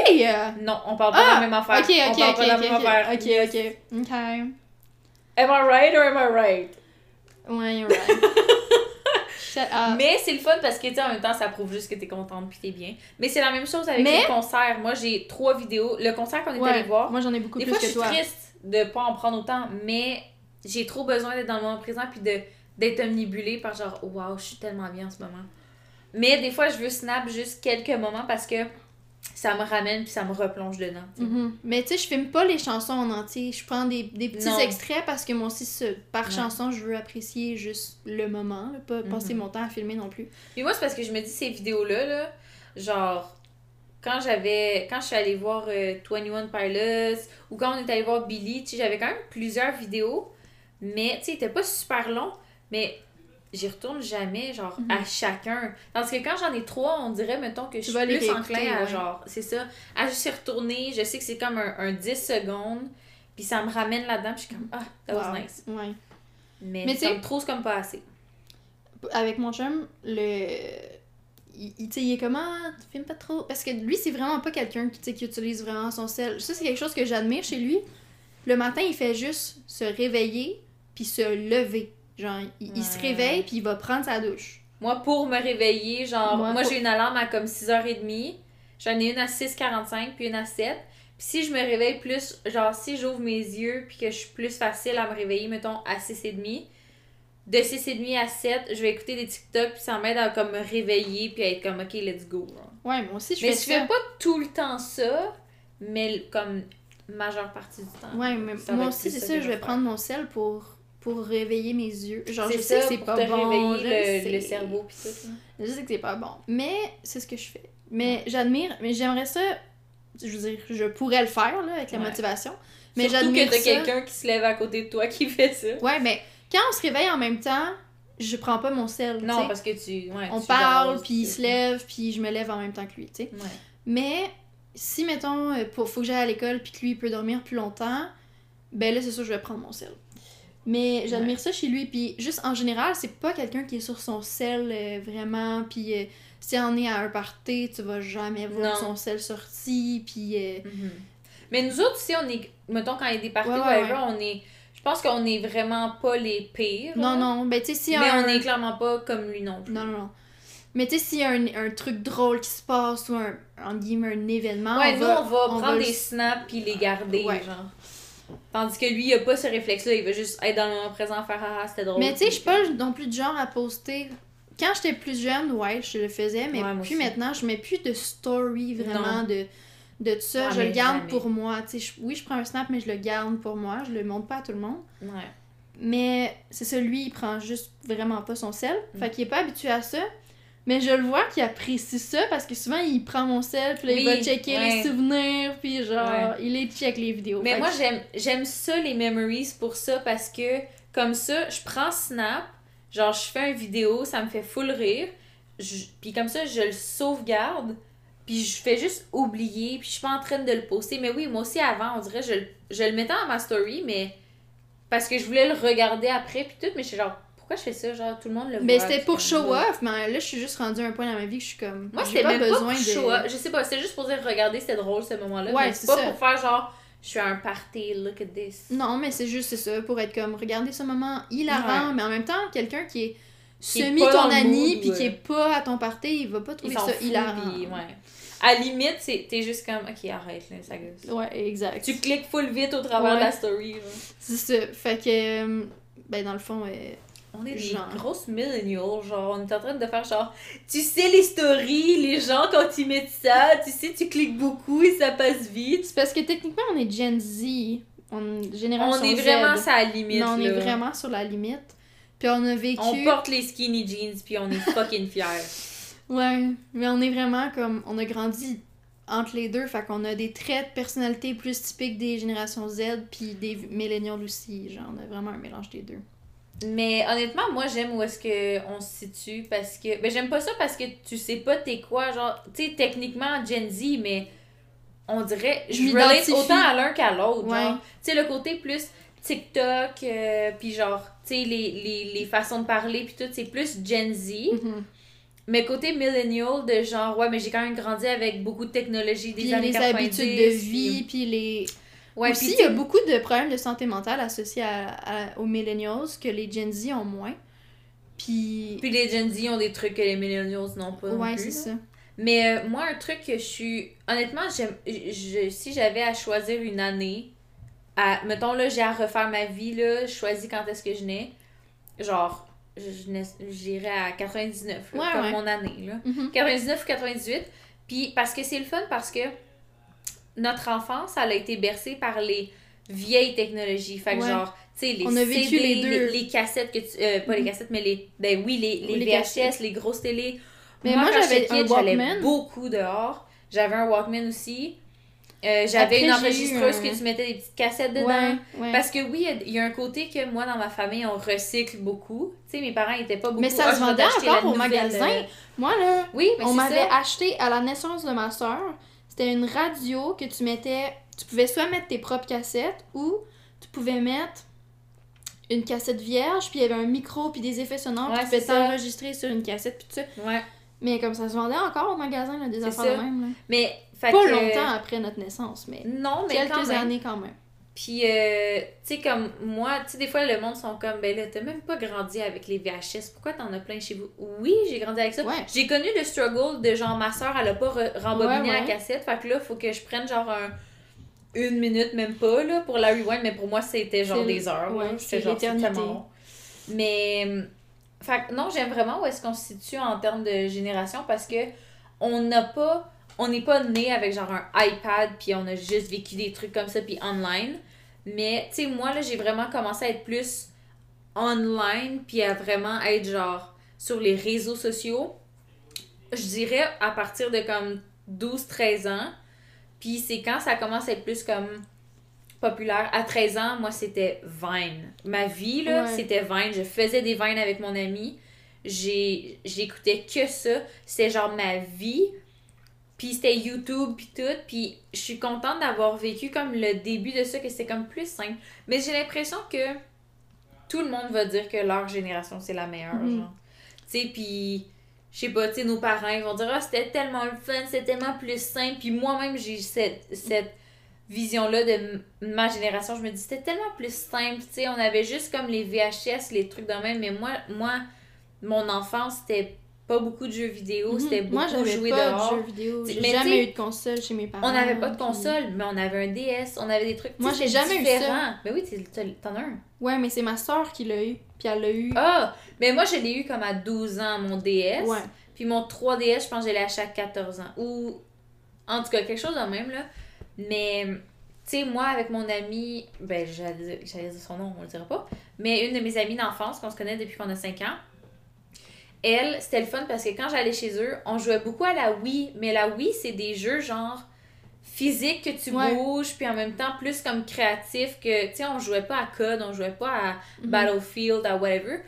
Non, on parle pas de Ah! la même affaire. Ok, on ok, parle ok, pas de la même ok, affaire. ok, ok, ok. Am I right or am I right? Ouais, you're right. Mais c'est le fun parce que, tu sais, en même temps, ça prouve juste que t'es contente puis t'es bien. Mais c'est la même chose avec Mais- les concerts. Moi, j'ai trois vidéos. Le concert qu'on est Ouais, allé voir, Moi, j'en ai beaucoup des plus fois, je suis triste de pas en prendre autant, mais j'ai trop besoin d'être dans le moment présent puis de d'être omnibulée par genre, waouh, je suis tellement bien en ce moment. Mais des fois, je veux snap juste quelques moments parce que ça me ramène puis ça me replonge dedans. Mhm. Mais tu sais, je filme pas les chansons en entier. Je prends des, des petits Non. extraits parce que moi aussi, ce- par Ouais. chanson, je veux apprécier juste le moment, là, pas Mhm. passer mon temps à filmer non plus. Puis moi, c'est parce que je me dis, ces vidéos-là, là, genre, quand j'avais. Quand je suis allée voir euh, 21 Pilots ou quand on est allé voir Billy, tu sais, j'avais quand même plusieurs vidéos, mais, tu sais, c'était pas super long, mais j'y retourne jamais, genre, Mhm. à chacun. Tandis que quand j'en ai trois, on dirait, mettons, que je suis plus enclin à, ouais. genre, c'est ça, à juste y retourner. Je sais que c'est comme un, un 10 secondes, puis ça me ramène là-dedans, puis je suis comme, ah, that was Wow. nice. Ouais. Mais, Mais ça tu me trouve comme pas assez. Avec mon chum, le. Il, il- tu sais, il est comment filme pas trop parce que lui c'est vraiment pas quelqu'un qui tu qui utilise vraiment son sel ça c'est quelque chose que j'admire chez lui Le matin, il fait juste se réveiller puis se lever. Genre, il, il se réveille puis il va prendre sa douche. Moi, pour me réveiller, genre, Moi, moi, pour- j'ai une alarme à comme 6h30. J'en ai une à 6h45 puis une à 7. Puis si je me réveille plus, genre, si j'ouvre mes yeux puis que je suis plus facile à me réveiller, mettons, à 6h30, de 6h30 à 7, je vais écouter des TikTok puis ça m'aide à comme me réveiller puis à être comme, ok, let's go. genre. Ouais, moi aussi, je Mais fais je ça. fais pas tout le temps ça, mais comme majeure partie du temps. Ouais, mais moi aussi, c'est ça je je vais vais prendre mon sel pour, pour réveiller mes yeux. Genre, je sais que c'est pas te bon. le, le cerveau puis tout. là. Je sais que c'est pas bon. Mais c'est ce que je fais. Mais j'admire, mais j'aimerais ça. Je veux dire, je pourrais le faire là, avec la Ouais. motivation. Mais j'admire que t'as quelqu'un qui se lève à côté de toi qui fait ça. Ouais, mais quand on se réveille en même temps, je prends pas mon sel. Non, parce que tu. Ouais, On tu parle, puis il se lève, puis je me lève en même temps que lui, tu sais. Ouais. Mais si, mettons, euh, pour, faut que j'aille à l'école, puis que lui, il peut dormir plus longtemps, ben là, c'est sûr, je vais prendre mon sel. Mais j'admire ça chez lui, puis juste en général, c'est pas quelqu'un qui est sur son sel euh, vraiment, puis euh, si on est à un party, tu vas jamais voir Non. son sel sorti, puis... euh, Mhm. Mais nous autres, si on est. Mettons, quand il y a des parties, Ouais, ouais, whatever, ouais. on est. Je pense qu'on est vraiment pas les pires. Non, là. non, ben tu sais, si Mais un... on est clairement pas comme lui non plus. Non, non, non. Mais tu sais, s'il y a un, un truc drôle qui se passe, ou un, en guillemets, un événement, ouais, on nous, va, on va prendre le- des snaps puis les garder, Ouais. genre. Tandis que lui, il a pas ce réflexe-là, il va juste être dans le moment présent, faire ah, c'était drôle. Mais tu sais, je suis pas non plus du genre à poster. Quand j'étais plus jeune, ouais, je le faisais, mais Ouais, puis aussi. maintenant, je mets plus de story vraiment de, de tout ça. Ouais, je le garde jamais. pour moi. Tu sais, je- oui, je prends un snap, mais je le garde pour moi. Je le montre pas à tout le monde. Ouais. Mais c'est ça, lui, il prend juste vraiment pas son sel. Mm. Fait qu'il est pas habitué à ça. Mais je le vois qu'il apprécie ça parce que souvent il prend mon sel, puis là il va checker ouais. les souvenirs, puis genre il les check les vidéos. Mais moi, que- j'aime j'aime ça, les memories, pour ça, parce que, comme ça, je prends Snap, genre, je fais une vidéo, ça me fait full rire, je- puis comme ça, je le sauvegarde, puis je fais juste oublier, puis je suis pas en train de le poster. Mais oui, moi aussi, avant, on dirait, je, je le mettais dans ma story, mais parce que je voulais le regarder après, puis tout, mais je suis genre, pourquoi je fais ça? Genre, tout le monde le voit. Mais c'était pour show off, mais là je suis juste rendue à un point dans ma vie que je suis comme. Moi, j'ai c'était même pas besoin pour de. show off. Je sais pas, c'était juste pour dire, regardez, c'était drôle ce moment-là. Ouais, mais c'est pas ça. pour faire genre, je suis à un party, look at this. Non, mais c'est juste c'est ça, pour être comme, regardez ce moment hilarant, mais en même temps, quelqu'un qui est Qui est semi pas dans ton le ami, mood, puis ouais. qui est pas à ton party, il va pas trouver ça hilarant. puis ouais. À la limite, c'est- t'es juste comme, ok, arrête, là, ça gosse. Ouais, exact. Tu cliques full vite au travers Ouais. de la story. C'est ça. Fait que, euh, ben dans le fond, euh, On est des Genre. grosses millennials, genre, on est en train de faire genre, tu sais les stories, les gens quand ils mettent ça, tu sais, tu cliques beaucoup et ça passe vite. c'est parce que techniquement, on est Gen Z, on est génération On est Z. vraiment à la limite, on est vraiment sur la limite. Puis on a vécu. On porte les skinny jeans puis on est fucking fiers. Ouais, mais on est vraiment comme. On a grandi entre les deux, fait qu'on a des traits de personnalité plus typiques des générations Z, puis des millennials aussi. Genre, on a vraiment un mélange des deux. Mais honnêtement, moi j'aime où est-ce que on se situe parce que ben j'aime pas ça parce que tu sais pas t'es quoi genre tu sais techniquement Gen Z mais on dirait Je relate autant à l'un qu'à l'autre Ouais. genre tu sais le côté plus TikTok euh, puis genre tu sais les, les, les façons de parler puis tout c'est plus Gen Z Mhm. mais côté millennial de genre ouais mais j'ai quand même grandi avec beaucoup de technologies des années les 90 habitudes de vie, puis les. Puis- ouais aussi, puis il y a beaucoup de problèmes de santé mentale associés à, à- aux millennials que les Gen Z ont moins. Puis. puis les Gen Z ont des trucs que les millennials n'ont pas non ouais, plus, c'est ça. Mais euh, moi, un truc que je suis. Honnêtement, j'aime. Je, si j'avais à choisir une année, à, mettons là, j'ai à refaire ma vie, là, je choisis quand est-ce que je nais. Genre, je, je nais- j'irais à 99, là, Ouais, comme ouais. mon année, là. Mhm. 99 ou 98. Puis parce que c'est le fun, parce que notre enfance, elle a été bercée par les vieilles technologies. Fait que Ouais. genre, tu sais, les On a vécu CD, les deux. les, cassettes que tu... euh, pas les Mhm. cassettes, mais les... Ben oui, les, les, Les VHS, cassettes. les grosses télés. Mais moi, moi, j'avais j'allais Walkman. beaucoup dehors. J'avais un Walkman aussi. Euh, J'avais une enregistreuse eu que tu mettais des petites cassettes dedans. Ouais, ouais. Parce que oui, il y a- il y, a un côté que moi, dans ma famille, on recycle beaucoup. Tu sais, mes parents étaient pas beaucoup... Mais ça Ah, se vendait encore au magasin. euh, Moi, là, Oui, mais on m'avait acheté à la naissance de ma soeur. C'était une radio que tu mettais. Tu pouvais soit mettre tes propres cassettes ou tu pouvais mettre une cassette vierge, puis il y avait un micro, puis des effets sonores, Ouais, puis tu pouvais t'enregistrer sur une cassette, puis tout ça. Ouais. Mais comme ça se vendait encore au magasin, là, des affaires de même. Là. Mais, fait Pas que- longtemps après notre naissance, mais Non, mais quelques années quand même. Puis, euh, tu sais, comme moi, tu sais, des fois, le monde sont comme, ben là, t'as même pas grandi avec les VHS. Pourquoi t'en as plein chez vous? Oui, j'ai grandi avec ça. Ouais. J'ai connu le struggle de genre, ma soeur, elle a pas re- rembobiné Ouais, la cassette. Fait que là, faut que je prenne genre un- une minute, même pas, là, pour la rewind. Mais pour moi, c'était genre des heures. ouais, J'étais genre, tellement. Mais, fait que non, j'aime vraiment où est-ce qu'on se situe en termes de génération parce que on n'a pas, on n'est pas né avec genre un iPad puis on a juste vécu des trucs comme ça puis online. Mais, tu sais, moi, là, j'ai vraiment commencé à être plus online puis à vraiment être genre sur les réseaux sociaux. Je dirais à partir de comme 12-13 ans. Puis c'est quand ça commence à être plus comme populaire. À 13 ans, moi, c'était Vine. Ma vie, là, Ouais. c'était Vine. Je faisais des Vines avec mon ami. J'écoutais que ça. C'était genre ma vie. Puis c'était YouTube, puis tout. Puis je suis contente d'avoir vécu comme le début de ça, que c'était comme plus simple. Mais j'ai l'impression que tout le monde va dire que leur génération, c'est la meilleure, Mhm. genre. Tu sais, puis je sais pas, tu sais, nos parents, ils vont dire, ah, c'était tellement le fun, c'était tellement plus simple. Puis moi-même, j'ai cette, cette vision-là de ma génération. Je me dis, c'était tellement plus simple, tu sais, on avait juste comme les VHS, les trucs de même. Mais moi, moi mon enfance, c'était pas beaucoup de jeux vidéo, Mhm. c'était beaucoup Moi, jouer pas dehors. de jeux vidéo. J'ai mais jamais eu de console chez mes parents. On n'avait pas de puis- console, mais on avait un DS, on avait des trucs. Moi, j'ai jamais eu ça. Mais oui, t'en as un. Ouais, mais c'est ma soeur qui l'a eu. Puis elle l'a eu. Ah! Mais moi, je l'ai eu comme à 12 ans, mon DS. ouais. Puis mon 3DS, je pense que je l'ai acheté à 14 ans. Ou, en tout cas, quelque chose de même, là. Mais, tu sais, moi, avec mon ami, ben, j'allais dire, j'allais dire son nom, on le dira pas. Mais une de mes amies d'enfance, qu'on se connaît depuis qu'on a 5 ans, elle, c'était le fun parce que quand j'allais chez eux, on jouait beaucoup à la Wii. Mais la Wii, c'est des jeux genre physiques que tu Ouais. bouges, puis en même temps plus comme créatif que, tu sais, on jouait pas à code, on jouait pas à Mhm. Battlefield, à whatever.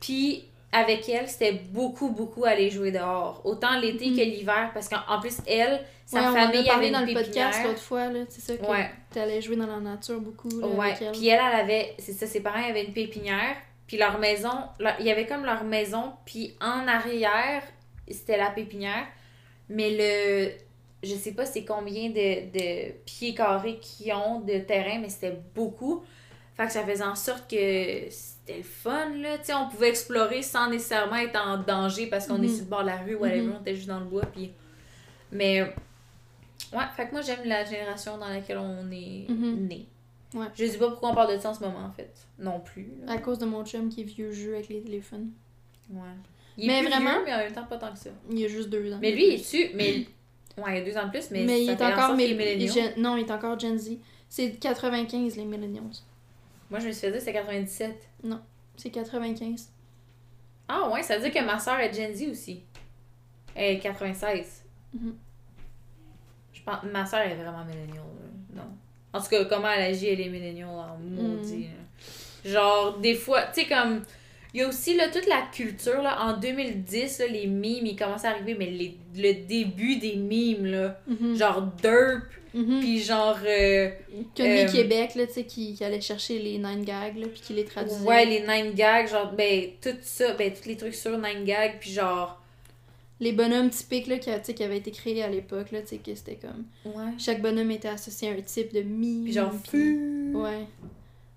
Puis avec elle, c'était beaucoup, beaucoup aller jouer dehors. Autant l'été Mhm. que l'hiver, parce qu'en en plus, elle, sa Ouais, on en famille a avait parlé une dans le podcast pépinière. l'autre fois, là. C'est ça que Ouais. t'allais jouer dans la nature beaucoup. Là, Ouais, avec elle. puis elle, elle avait, c'est ça, ses parents avaient une pépinière, puis leur maison, il y avait comme leur maison, puis en arrière, c'était la pépinière, mais le, je sais pas c'est combien de, de pieds carrés qu'ils ont de terrain, mais c'était beaucoup, fait que ça faisait en sorte que c'était le fun, là, tu sais, on pouvait explorer sans nécessairement être en danger parce qu'on Mhm. est sur le bord de la rue, whatever, Mhm. on était juste dans le bois, puis... Mais, ouais, fait que moi, j'aime la génération dans laquelle on est Mhm. né. Ouais. Je sais pas pourquoi on parle de ça en ce moment, en fait. Non plus. là. À cause de mon chum qui est vieux jeu avec les téléphones. Ouais. Il est Mais plus vraiment- vieux, mais en même temps pas tant que ça. Il y a juste deux ans. Mais lui, il est dessus, mais... Ouais, il y a deux ans de plus, mais, Mais, il est fait encore. Gen- Non, il est encore Gen Z. C'est 95 les millennials. Moi, je me suis fait dire que c'est 97. C'est 95. Ah ouais, ça veut dire que ma soeur est Gen Z aussi. Elle est 96. Mhm. Je pense... Ma soeur est vraiment millennial. Non. En tout cas, comment elle agit, elle est millennial en maudit. là. Genre, des fois, tu sais, comme... Il y a aussi là, toute la culture, là, en 2010, là, les mimes, ils commencent à arriver, mais les- le début des mimes, là, Mhm. genre Derp, Mhm. puis genre... euh, Connery euh, Québec, là, tu sais, qui, qui allait chercher les Nine Gags, là, puis qui les traduisait. Ouais, les Nine Gags, genre, ben, tout ça, ben, tous les trucs sur Nine Gags, puis genre. Les bonhommes typiques, là, qui, qui avaient été créés à l'époque, là, tu sais, que c'était comme... Ouais. Chaque bonhomme était associé à un type de mime. Puis genre, puis-. Ouais.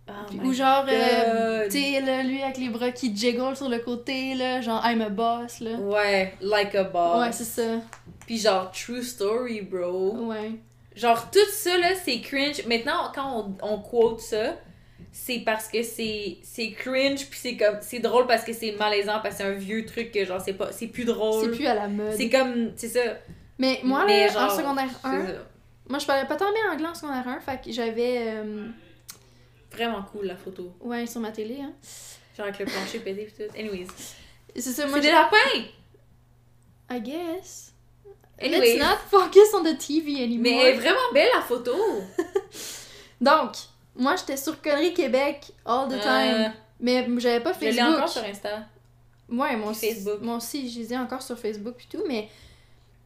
Oh Puis- ou genre, euh, tu sais, lui avec les bras qui jiggle sur le côté, là, genre I'm a boss, là. Ouais, like a boss. Ouais, c'est ça. Puis genre, true story, bro. Ouais. Genre, tout ça, là, c'est cringe. Maintenant, quand on, on quote ça, c'est parce que c'est c'est cringe, puis c'est comme. C'est drôle parce que c'est malaisant, parce que c'est un vieux truc que, genre, c'est pas c'est plus drôle. C'est plus à la mode. C'est comme. C'est ça. Mais moi, Mais là, en secondaire c'est 1, ça. moi, je parlais pas tant bien anglais en secondaire 1, fait que j'avais... euh, Vraiment cool, la photo. Ouais, sur ma télé, hein. Genre, avec le plancher pété, pis tout. Anyways. C'est ça, C'est moi, des j'ai- lapins! I guess. Anyways. Let's not focus on the TV anymore. Mais elle est vraiment belle, la photo! Donc, moi, j'étais sur Connerie Québec all the time. Euh, Mais j'avais pas je l'ai Facebook. encore sur Insta. Ouais, aussi, Facebook. moi aussi, je les ai encore sur Facebook et tout, mais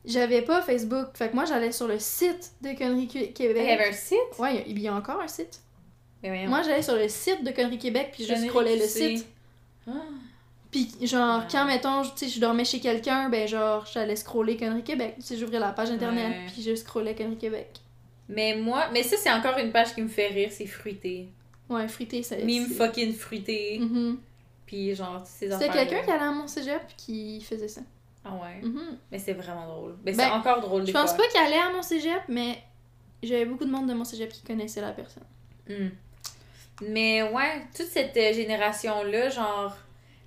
j'avais pas Facebook. Fait que moi, j'allais sur le site de Connerie Qué- Québec. Il y avait un site? Ouais, il y a encore un site. Mais. Moi, j'allais sur le site de Connerie Québec, puis je scrollais le site. Ah. Puis, genre, Ouais. quand, mettons, tu sais, je dormais chez quelqu'un, ben, genre, j'allais scroller Connerie Québec. Tu sais, j'ouvrais la page internet, Ouais. puis je scrollais Connerie Québec. Mais moi, mais ça, c'est encore une page qui me fait rire, c'est fruité. Ouais, frité, ça. Mime fucking fruité. Mhm. Puis genre, ces C'était quelqu'un qui allait à mon cégep qui faisait ça. Ah ouais? Mhm. Mais c'est vraiment drôle. Mais Ben, c'est encore drôle Je pense fois. pas qu'il allait à mon cégep, mais j'avais beaucoup de monde de mon cégep qui connaissait la personne. Hmm. Mais ouais, toute cette euh, génération-là, genre,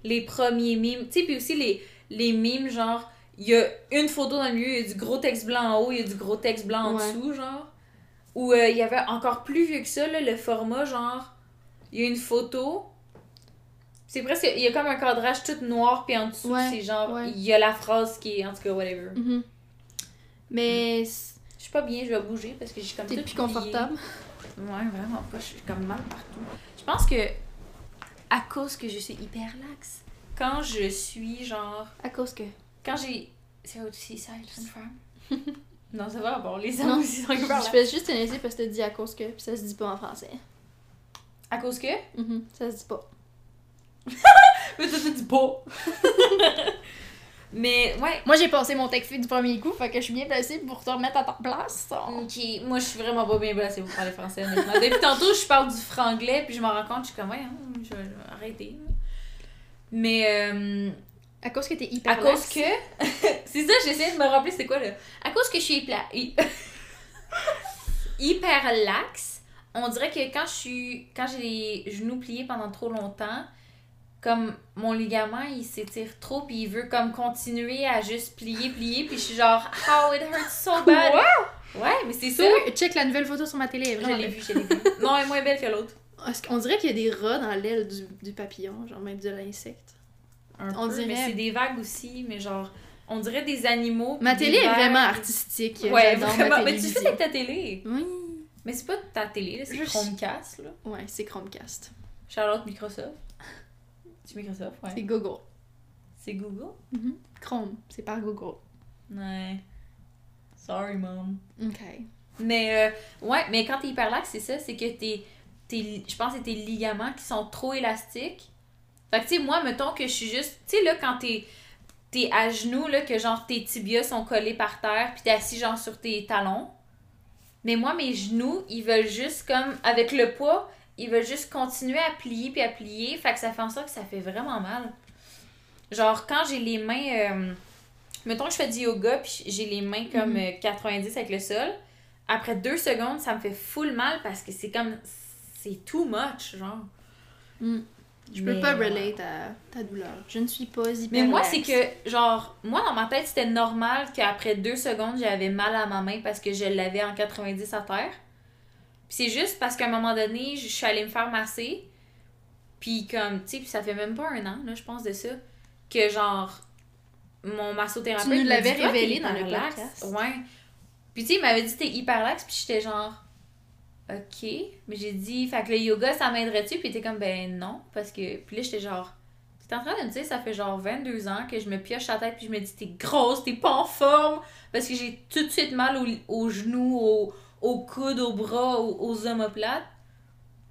les premiers mimes, tu sais, puis aussi les, les mimes, genre, il y a une photo dans le milieu, il y a du gros texte blanc en haut, il y a du gros texte blanc en Ouais. dessous, genre. Ou euh, il y avait encore plus vieux que ça, là, le format, genre, il y a une photo, c'est presque, il y a comme un cadrage tout noir, puis en dessous, Ouais, c'est genre, ouais. il y a la phrase qui est, en tout cas, whatever. Mhm. Mais c- Je suis pas bien, je vais bouger parce que j'ai comme t'es plus confortable? Ouais, vraiment pas. Je suis comme mal partout. Je pense que à cause que je suis hyper laxe, quand je suis genre. À cause que? Quand j'ai. C'est aussi ça, une femme? non, ça va, bon, les hommes aussi sont hyper Je fais juste te laisser parce que t'as dit à cause que, puis ça se dit pas en français. À cause que? Mhm, Ça se dit pas. Mais ça, tu dis pas! Mais, ouais. Moi, j'ai passé mon texte du premier coup, fait que je suis bien placée pour te remettre à ta place. Ok, moi je suis vraiment pas bien placée pour parler français honnêtement. Depuis tantôt, je parle du franglais, puis je me rends compte, je suis comme, ouais, hein, je vais arrêter. Mais, euh, À cause que t'es hyper À cause que. c'est ça, j'essaie de me rappeler c'est quoi là. À cause que je suis hyper. hy- hyper laxe, on dirait que quand je suis. Quand j'ai les genoux pliés pendant trop longtemps, comme mon ligament il s'étire trop, puis il veut comme continuer à juste plier, plier, puis je suis genre, how it hurts so bad. Ouais, mais c'est ça. Check la nouvelle photo sur ma télé. Je l'ai belle. vu, je l'ai vu. Non, elle est moins belle que l'autre. Qu'on dirait qu'il y a des rats dans l'aile du, du papillon, genre même de l'insecte. Un On peu, dirait- Mais c'est des vagues aussi, mais genre, on dirait des animaux. Ma télé est vraiment artistique. Ouais, vraiment. ma Mais tu fais avec ta télé. Oui. Mais c'est pas ta télé, c'est Chromecast, là. Ouais, c'est Chromecast. Charlotte Microsoft. C'est Microsoft, ouais. C'est Google. C'est Google? Chrome, c'est par Google. Ouais. Sorry, mom. Ok. Mais, euh, ouais, mais quand t'es hyperlaxe, c'est ça, c'est que t'es, t'es, je pense que c'est tes ligaments qui sont trop élastiques. Fait que, tu sais, moi, mettons que je suis juste, tu sais, là, quand t'es, t'es à genoux, là, que genre tes tibias sont collés par terre, puis t'es assis, genre, sur tes talons. Mais moi, mes genoux, ils veulent juste, comme, avec le poids, ils veulent juste continuer à plier, puis à plier. Fait que ça fait en sorte que ça fait vraiment mal. Genre, quand j'ai les mains. euh, mettons que je fais du yoga, puis j'ai les mains comme Mhm. euh, 90 avec le sol. Après deux secondes, ça me fait full mal parce que c'est comme. C'est too much, genre. Mm. Je peux Mais, pas ouais. relate à ta douleur. Je ne suis pas hyper Mais moi, c'est que, genre, moi, dans ma tête, c'était normal qu'après deux secondes, j'avais mal à ma main parce que je l'avais en 90 à terre. Puis c'est juste parce qu'à un moment donné, je suis allée me faire masser. Puis comme, tu sais, ça fait même pas un an, là, je pense de ça, que genre, mon massothérapeute Tu nous l'avais révélé dans le hyperlaxe. podcast. Ouais. Puis tu sais, il m'avait dit, t'es hyper laxe, puis j'étais genre, ok. Mais j'ai dit, fait que le yoga, ça m'aiderait-tu? Puis il était comme, ben non, parce que. Puis là, j'étais genre, t'es en train de me dire, ça fait genre 22 ans que je me pioche la tête, puis je me dis, t'es grosse, t'es pas en forme, parce que j'ai tout de suite mal aux, aux genoux, aux, aux coudes, aux bras, aux, aux omoplates.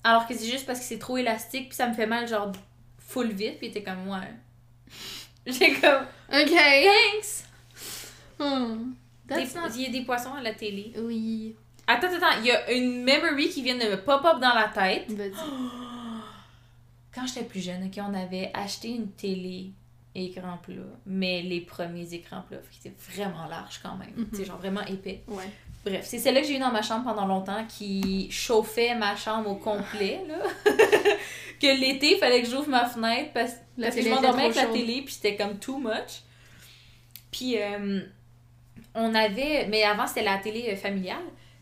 Alors que c'est juste parce que c'est trop élastique, puis ça me fait mal, genre, full vite, puis il était comme, ouais. J'ai comme, Ok. thanks! Hmm. Il y a des poissons à la télé. Oui. Attends, attends, il y a une memory qui vient de me pop-up dans la tête. Quand j'étais plus jeune, ok, on avait acheté une télé écran plat, mais les premiers écrans plats, qui étaient vraiment larges quand même. Tu sais, genre vraiment épais. Ouais. Bref, c'est celle-là que j'ai eu dans ma chambre pendant longtemps qui chauffait ma chambre au complet, là. que l'été, il fallait que j'ouvre ma fenêtre parce, La parce que je m'endormais avec la télé, puis c'était comme too much. Puis, euh, on avait. Mais avant, c'était la télé euh, familiale.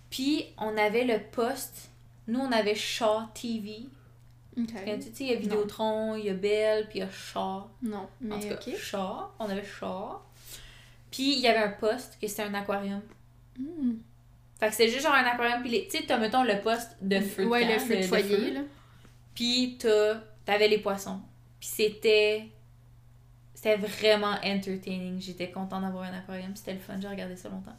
Puis, on avait le poste. Nous, on avait Shaw TV. Tu sais, il y a Vidéotron, il y a Belle, puis il y a Shaw. Non, En mais tout cas, ok. Shaw. On avait Shaw. Puis, il y avait un poste, que c'était un aquarium. Hmm. Fait que c'était juste genre un aquarium. Puis, tu sais, t'as, mettons, le poste de feu de Ouais, camp, le feu de foyer, là. Puis t'as, t'avais les poissons. Puis c'était, c'était vraiment entertaining. J'étais contente d'avoir un aquarium. C'était le fun. J'ai regardé ça longtemps.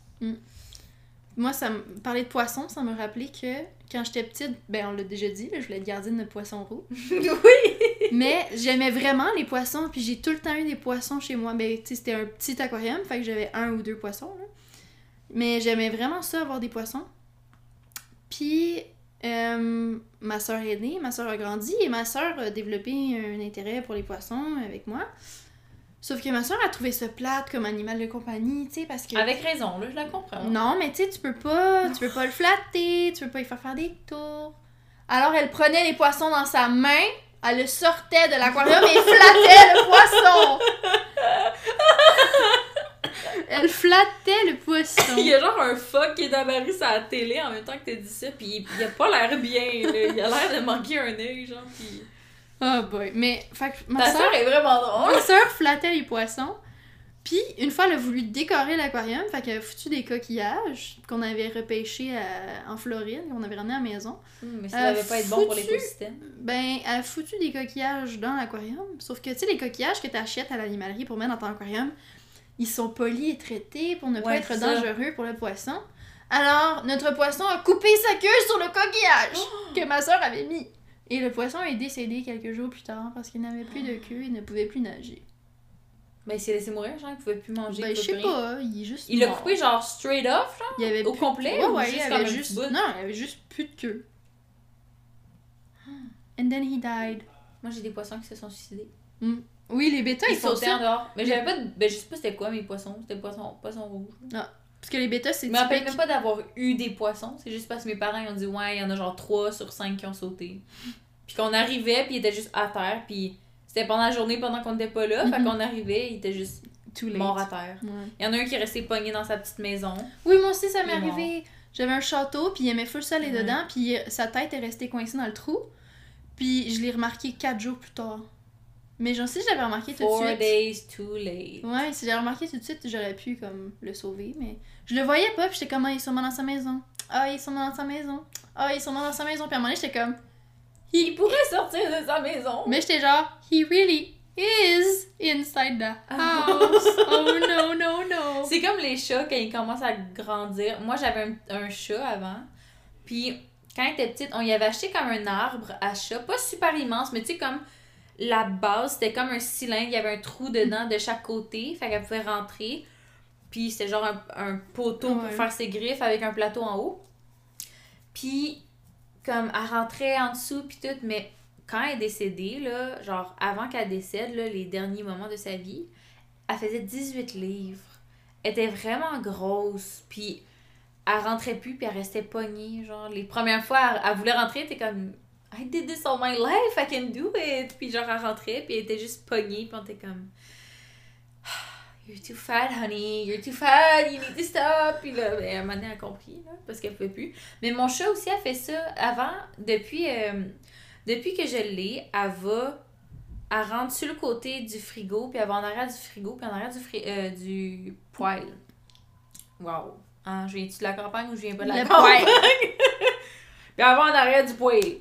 Moi, ça me... parler de poissons, ça me rappelait que quand j'étais petite, ben on l'a déjà dit, là, je voulais être gardienne de poissons rouges. oui! Mais j'aimais vraiment les poissons, puis j'ai tout le temps eu des poissons chez moi. Ben, tu sais, c'était un petit aquarium, fait que j'avais un ou deux poissons, là. Mais j'aimais vraiment ça, avoir des poissons. Puis, euh, ma soeur est née, ma soeur a grandi et ma soeur a développé un intérêt pour les poissons avec moi. Sauf que ma soeur a trouvé ça plate comme animal de compagnie, tu sais, parce que. Avec raison, là, je la comprends. Non, mais tu sais, tu peux pas, tu peux pas le flatter, tu peux pas y faire faire des tours. Alors elle prenait les poissons dans sa main, elle le sortait de l'aquarium et flattait le poisson. Elle flattait le poisson. Il y a genre un fuck qui est apparu sur la télé en même temps que t'as dit ça, pis il a pas l'air bien, là. Il a l'air de manquer un œil, genre, pis... Oh boy, mais fait que ma Ta soeur, soeur est vraiment drôle! ma soeur flattait les poissons. Puis une fois, elle a voulu décorer l'aquarium, fait qu'elle a foutu des coquillages qu'on avait repêchés à- en Floride, qu'on avait ramenés à la maison. Hum, mais ça devait pas être bon pour l'écosystème. Ben, elle a foutu des coquillages dans l'aquarium. Sauf que, tu sais, les coquillages que tu achètes à l'animalerie pour mettre dans ton aquarium, ils sont polis et traités pour ne pas Ouais, être ça. dangereux pour le poisson. Alors, notre poisson a coupé sa queue sur le coquillage Oh! que ma soeur avait mis. Et le poisson est décédé quelques jours plus tard parce qu'il n'avait plus de queue et ne pouvait plus nager. Ben, il s'est laissé mourir, genre, il pouvait plus manger. Ben, je sais pas, il est juste. Il l'a coupé, genre, straight off, genre? Il avait au plus- complet, Ouais, ou ouais, juste il comme avait juste. bout? Non, il avait juste plus de queue. And then he died. Moi, j'ai des poissons qui se sont suicidés. Oui, les bêtas, Ils ils font sautaient en dehors. Mais j'avais pas de... Ben, je sais pas c'était quoi mes poissons. C'était poisson, poisson rouge. Parce que les bêtas, c'est Je me rappelle même pas d'avoir eu des poissons. C'est juste parce que mes parents ils ont dit ouais, il y en a genre 3 sur 5 qui ont sauté. Puis qu'on arrivait, puis ils étaient juste à terre. Puis c'était pendant la journée, pendant qu'on était pas là. Fait Mhm. qu'on arrivait, ils étaient juste morts à terre. Ouais. Il y en a un qui est resté pogné dans sa petite maison. Oui, moi aussi, ça m'est arrivé. J'avais un château, puis il aimait full aller Ouais. dedans, puis sa tête est restée coincée dans le trou. Puis je l'ai remarqué quatre jours plus tard. Mais j'en sais, je l'avais remarqué tout de Four suite. days too late. Ouais, si j'avais remarqué tout de suite, j'aurais pu comme le sauver, mais je le voyais pas, puis j'étais comme, ah, il est sûrement dans sa maison. Ah, il est sûrement dans sa maison. Ah, il est sûrement dans sa maison. Puis à un moment donné, j'étais comme, Il pourrait sortir de sa maison. mais j'étais genre, he really is inside the Ah. house. oh no, no, no. C'est comme les chats quand ils commencent à grandir. Moi, j'avais un, un chat avant. Puis, quand elle était petite, on y avait acheté comme un arbre à chat. Pas super immense, mais tu sais, comme la base, c'était comme un cylindre. Il y avait un trou dedans de chaque côté. Fait qu'elle pouvait rentrer. Puis, c'était genre un, un poteau Ouais. pour faire ses griffes avec un plateau en haut. Puis, comme elle rentrait en dessous, puis tout. Mais quand elle est décédée, là, genre avant qu'elle décède, là, les derniers moments de sa vie, elle faisait 18 livres. Elle était vraiment grosse, puis elle rentrait plus, puis elle restait pognée. Genre, les premières fois, elle, elle voulait rentrer, était comme I did this all my life, I can do it. Puis genre, elle rentrait, puis elle était juste pognée, puis on était comme You're too fat, honey, you're too fat, you need to stop. Puis là, ben, à un moment donné, elle a compris, là, parce qu'elle pouvait plus. Mais mon chat aussi a fait ça avant, depuis, euh, depuis que je l'ai, elle va elle rentre sur le côté du frigo, puis elle va en arrière du frigo, puis en arrière du, fri- euh, du poêle. Wow. Hein, je viens-tu de la campagne ou je viens pas de la Le campagne? puis elle va en arrière du poêle.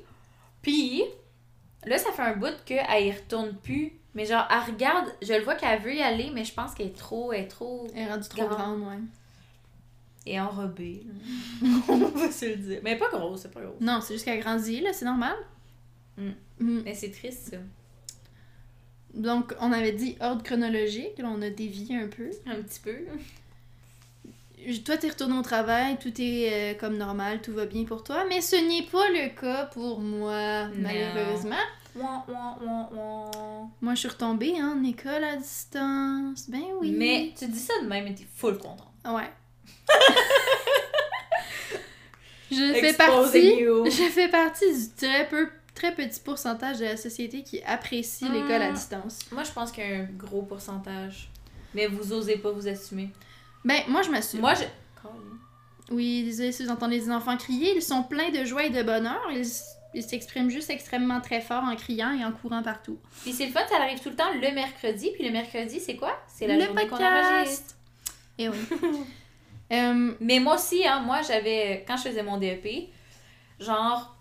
Puis, là, ça fait un bout qu'elle y retourne plus. Mais genre, elle regarde, je le vois qu'elle veut y aller, mais je pense qu'elle est trop, elle est trop... Elle est rendue trop Grande. ouais. Et enrobée. On va se le dire. Mais pas grosse, c'est pas grosse. Non, c'est juste qu'elle grandit, là, c'est normal. Mm. Mm. Mais c'est triste, ça. Donc, on avait dit ordre chronologique, là, on a dévié un peu. Un petit peu. Toi, t'es retourné au travail, tout est euh, comme normal, tout va bien pour toi, mais ce n'est pas le cas pour moi, Non. malheureusement. Moi, je suis retombée en école à distance. Ben oui. Mais tu dis ça de même, mais t'es full content. Ouais. je fais partie. you. Je fais partie du très peu très petit pourcentage de la société qui apprécie l'école à distance. Moi, je pense qu'il y a un gros pourcentage. Mais vous osez pas vous assumer. Ben, moi, je m'assure. Moi, je. Oui, désolé si vous entendez des enfants crier. Ils sont pleins de joie et de bonheur. Ils s'expriment juste extrêmement très fort en criant et en courant partout. Puis c'est le fun, ça arrive tout le temps le mercredi. Puis le mercredi, c'est quoi? C'est la Le journée qu'on podcast. enregistre. Et oui. Euh, Mais moi aussi, hein, moi, j'avais. Quand je faisais mon DEP, genre.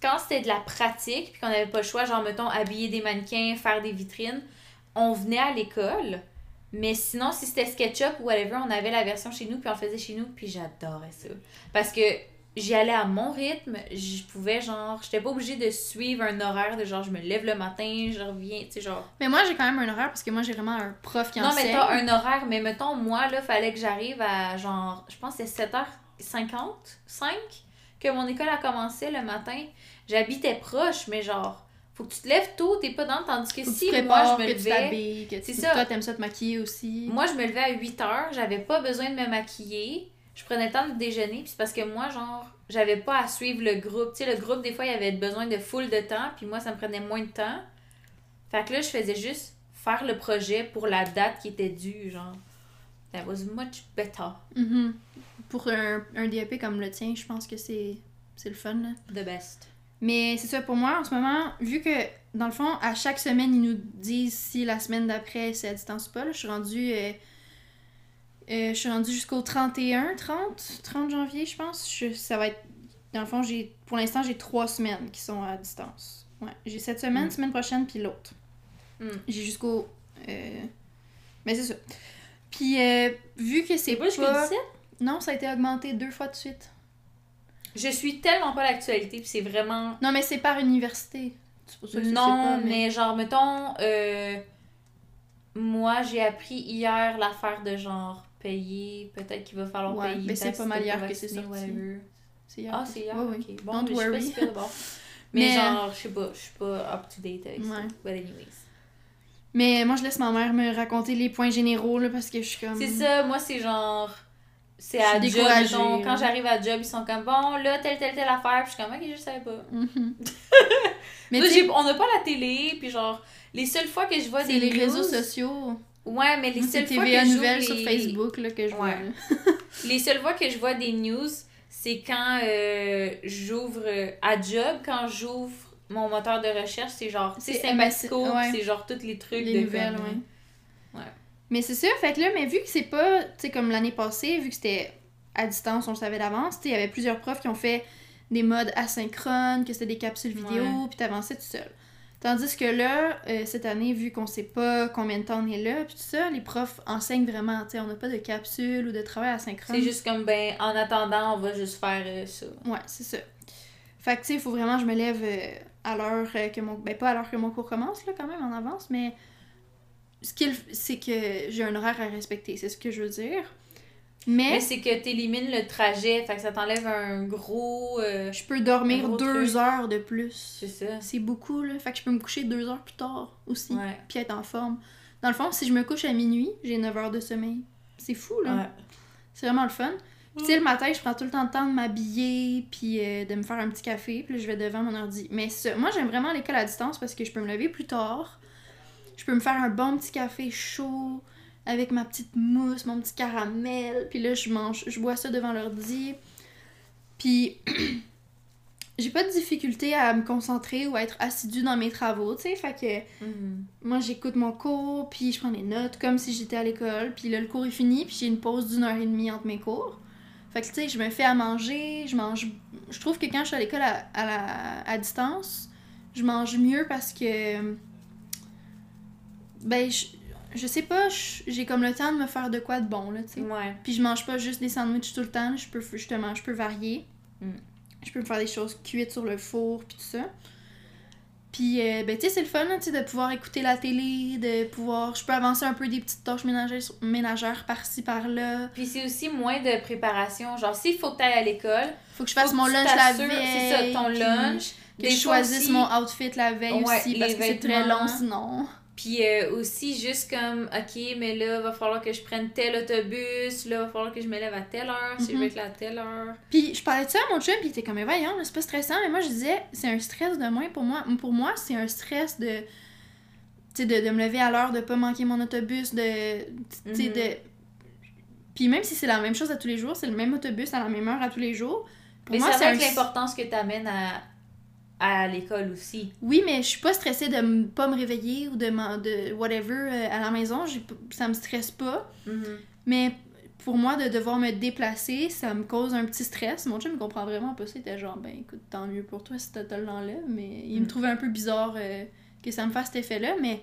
Quand c'était de la pratique, puis qu'on n'avait pas le choix, genre, mettons, habiller des mannequins, faire des vitrines, on venait à l'école. Mais sinon, si c'était SketchUp ou whatever, on avait la version chez nous, puis on le faisait chez nous, puis j'adorais ça. Parce que j'y allais à mon rythme, je pouvais, genre, j'étais pas obligée de suivre un horaire de genre, je me lève le matin, je reviens, tu sais, genre. mais moi, j'ai quand même un horaire parce que moi, j'ai vraiment un prof qui Non, mais enseigne. t'as un horaire, mais mettons, moi, là, fallait que j'arrive à genre, je pense que c'est 7h50, 5, que mon école a commencé le matin, j'habitais proche, mais genre, faut que tu te lèves tôt, t'es pas dans, tandis que Faut que si tu te moi je me que levais. que C'est ça. toi t'aimes ça te maquiller aussi. Moi, je me levais à 8 heures, j'avais pas besoin de me maquiller. Je prenais le temps de déjeuner, puis c'est parce que moi, genre, j'avais pas à suivre le groupe. Tu sais, le groupe, des fois, il y avait besoin de full de temps, puis moi, ça me prenait moins de temps. Fait que là, je faisais juste faire le projet pour la date qui était due, genre. That was much better. Mhm. Pour un, un DEP comme le tien, je pense que c'est c'est le fun. Là. The best. Mais c'est ça pour moi en ce moment, vu que dans le fond, à chaque semaine, ils nous disent si la semaine d'après c'est à distance ou pas. là. je suis rendue. euh, euh, je suis rendue jusqu'au 31, 30, 30 janvier, je pense. Je- ça va être. Dans le fond, j'ai pour l'instant, j'ai trois semaines qui sont à distance. Ouais. J'ai cette semaine, Mm. semaine prochaine, puis l'autre. Mm. J'ai jusqu'au. euh, Mais c'est ça. Puis, euh, vu que c'est pas. jusqu'au 17? Non, ça a été augmenté deux fois de suite. Je suis tellement pas l'actualité, puis c'est vraiment. Non, mais c'est par université. C'est pour ça que je Non, pas, mais... genre, mettons, euh, moi, j'ai appris hier l'affaire de genre payer, peut-être qu'il va falloir Ouais, payer. mais c'est pas mal hier que c'est sorti. C'est hier. Ah, c'est hier? Ok. Bon, Don't mais je suis pas worry. d'abord. Mais, Mais- genre, je sais pas, je suis pas up to date avec ça. Ouais. But anyways. Mais moi, je laisse ma mère me raconter les points généraux, là, parce que je suis comme... C'est ça, moi, c'est genre. C'est à job, mettons, quand j'arrive à job, ils sont comme bon, là, telle, telle, telle affaire, puis je suis comme, ok, je savais pas. Mhm. mais Là, on n'a pas la télé, puis genre, les seules fois que je vois c'est des les news- réseaux sociaux. Ouais, mais les seules fois TVA que je Nouvelles j'ouvre sur les- Facebook, là, que je vois. Ouais. là. Les seules fois que je vois des news, c'est quand euh, j'ouvre euh, à job, quand j'ouvre mon moteur de recherche, c'est genre, c'est C'est Sympathico, MS, ouais. c'est genre tous les trucs Les de nouvelles, comme- ouais. Ouais. Mais c'est ça, fait que là, mais vu que c'est pas, tu sais, comme l'année passée, vu que c'était à distance, on le savait d'avance, tu sais, il y avait plusieurs profs qui ont fait des modes asynchrones, que c'était des capsules vidéo, Ouais. puis t'avançais tout seul. Tandis que là, euh, cette année, vu qu'on sait pas combien de temps on est là, puis tout ça, les profs enseignent vraiment, tu sais, on n'a pas de capsule ou de travail asynchrone. C'est juste comme, ben, en attendant, on va juste faire euh, ça. Ouais, c'est ça. Fait que, tu sais, il faut vraiment que je me lève euh, à l'heure que mon... Ben, pas à l'heure que mon cours commence, là, quand même, en avance, mais... Ce qu'il... C'est que j'ai un horaire à respecter, c'est ce que je veux dire. Mais, Mais c'est que t'élimines le trajet, fait que ça t'enlève un gros... euh, je peux dormir deux truc. heures de plus. c'est ça. C'est beaucoup, là. Fait que je peux me coucher deux heures plus tard aussi, puis être en forme. Dans le fond, si je me couche à minuit, j'ai 9 heures de sommeil. C'est fou, là. Ouais. C'est vraiment le fun. Puis, tu sais, le matin, je prends tout le temps le temps de m'habiller, puis euh, de me faire un petit café, puis là, je vais devant mon ordi. Mais ça, moi, j'aime vraiment l'école à distance parce que je peux me lever plus tard. Je peux me faire un bon petit café chaud avec ma petite mousse, mon petit caramel, puis là, je mange, je bois ça devant l'ordi. Puis, j'ai pas de difficulté à me concentrer ou à être assidue dans mes travaux, tu sais, fait que Mhm. moi, j'écoute mon cours, puis je prends des notes comme si j'étais à l'école. Puis là, le cours est fini, puis j'ai une pause d'une heure et demie entre mes cours. Fait que, tu sais, je me fais à manger, je mange... Je trouve que quand je suis à l'école à, à, la- à distance, je mange mieux parce que... Ben, je, je sais pas, j'ai comme le temps de me faire de quoi de bon, là, tu sais. Ouais. Puis je mange pas juste des sandwichs tout le temps, je peux justement, je peux varier. Mm. Je peux me faire des choses cuites sur le four, puis tout ça. Puis, euh, ben, tu sais, c'est le fun, tu sais, de pouvoir écouter la télé, de pouvoir... Je peux avancer un peu des petites tâches ménagères, ménagères par-ci, par-là. Puis c'est aussi moins de préparation. Genre, s'il faut que t'ailles à l'école, Faut que je fasse mon lunch la veille. c'est ça, ton lunch. Que je choisisse aussi- mon outfit la veille Ouais, aussi, parce que c'est très long sinon. Puis euh, aussi, juste comme, OK, mais là, va falloir que je prenne tel autobus, là, va falloir que je me lève à telle heure, si je Mhm. veux être là à telle heure. Puis je parlais de ça à mon chum, puis il était comme, mais voyons, c'est pas stressant. Mais moi, je disais, c'est un stress de moins pour moi. Pour moi, c'est un stress de, tu de, de me lever à l'heure, de pas manquer mon autobus, de, tu sais, Mhm. de... Puis même si c'est la même chose à tous les jours, c'est le même autobus à la même heure à tous les jours, pour mais moi, c'est un... l'importance que t'amènes à, à l'école aussi. Oui, mais je suis pas stressée de m- pas me réveiller ou de, de whatever euh, à la maison. Ça me stresse pas. Mhm. Mais pour moi, de devoir me déplacer, ça me cause un petit stress. Mon chum me comprend vraiment pas ça. Il était genre, ben écoute, tant mieux pour toi si t'as- te l'enlèves. Mais il me Mm. trouvait un peu bizarre euh, que ça me fasse cet effet-là. Mais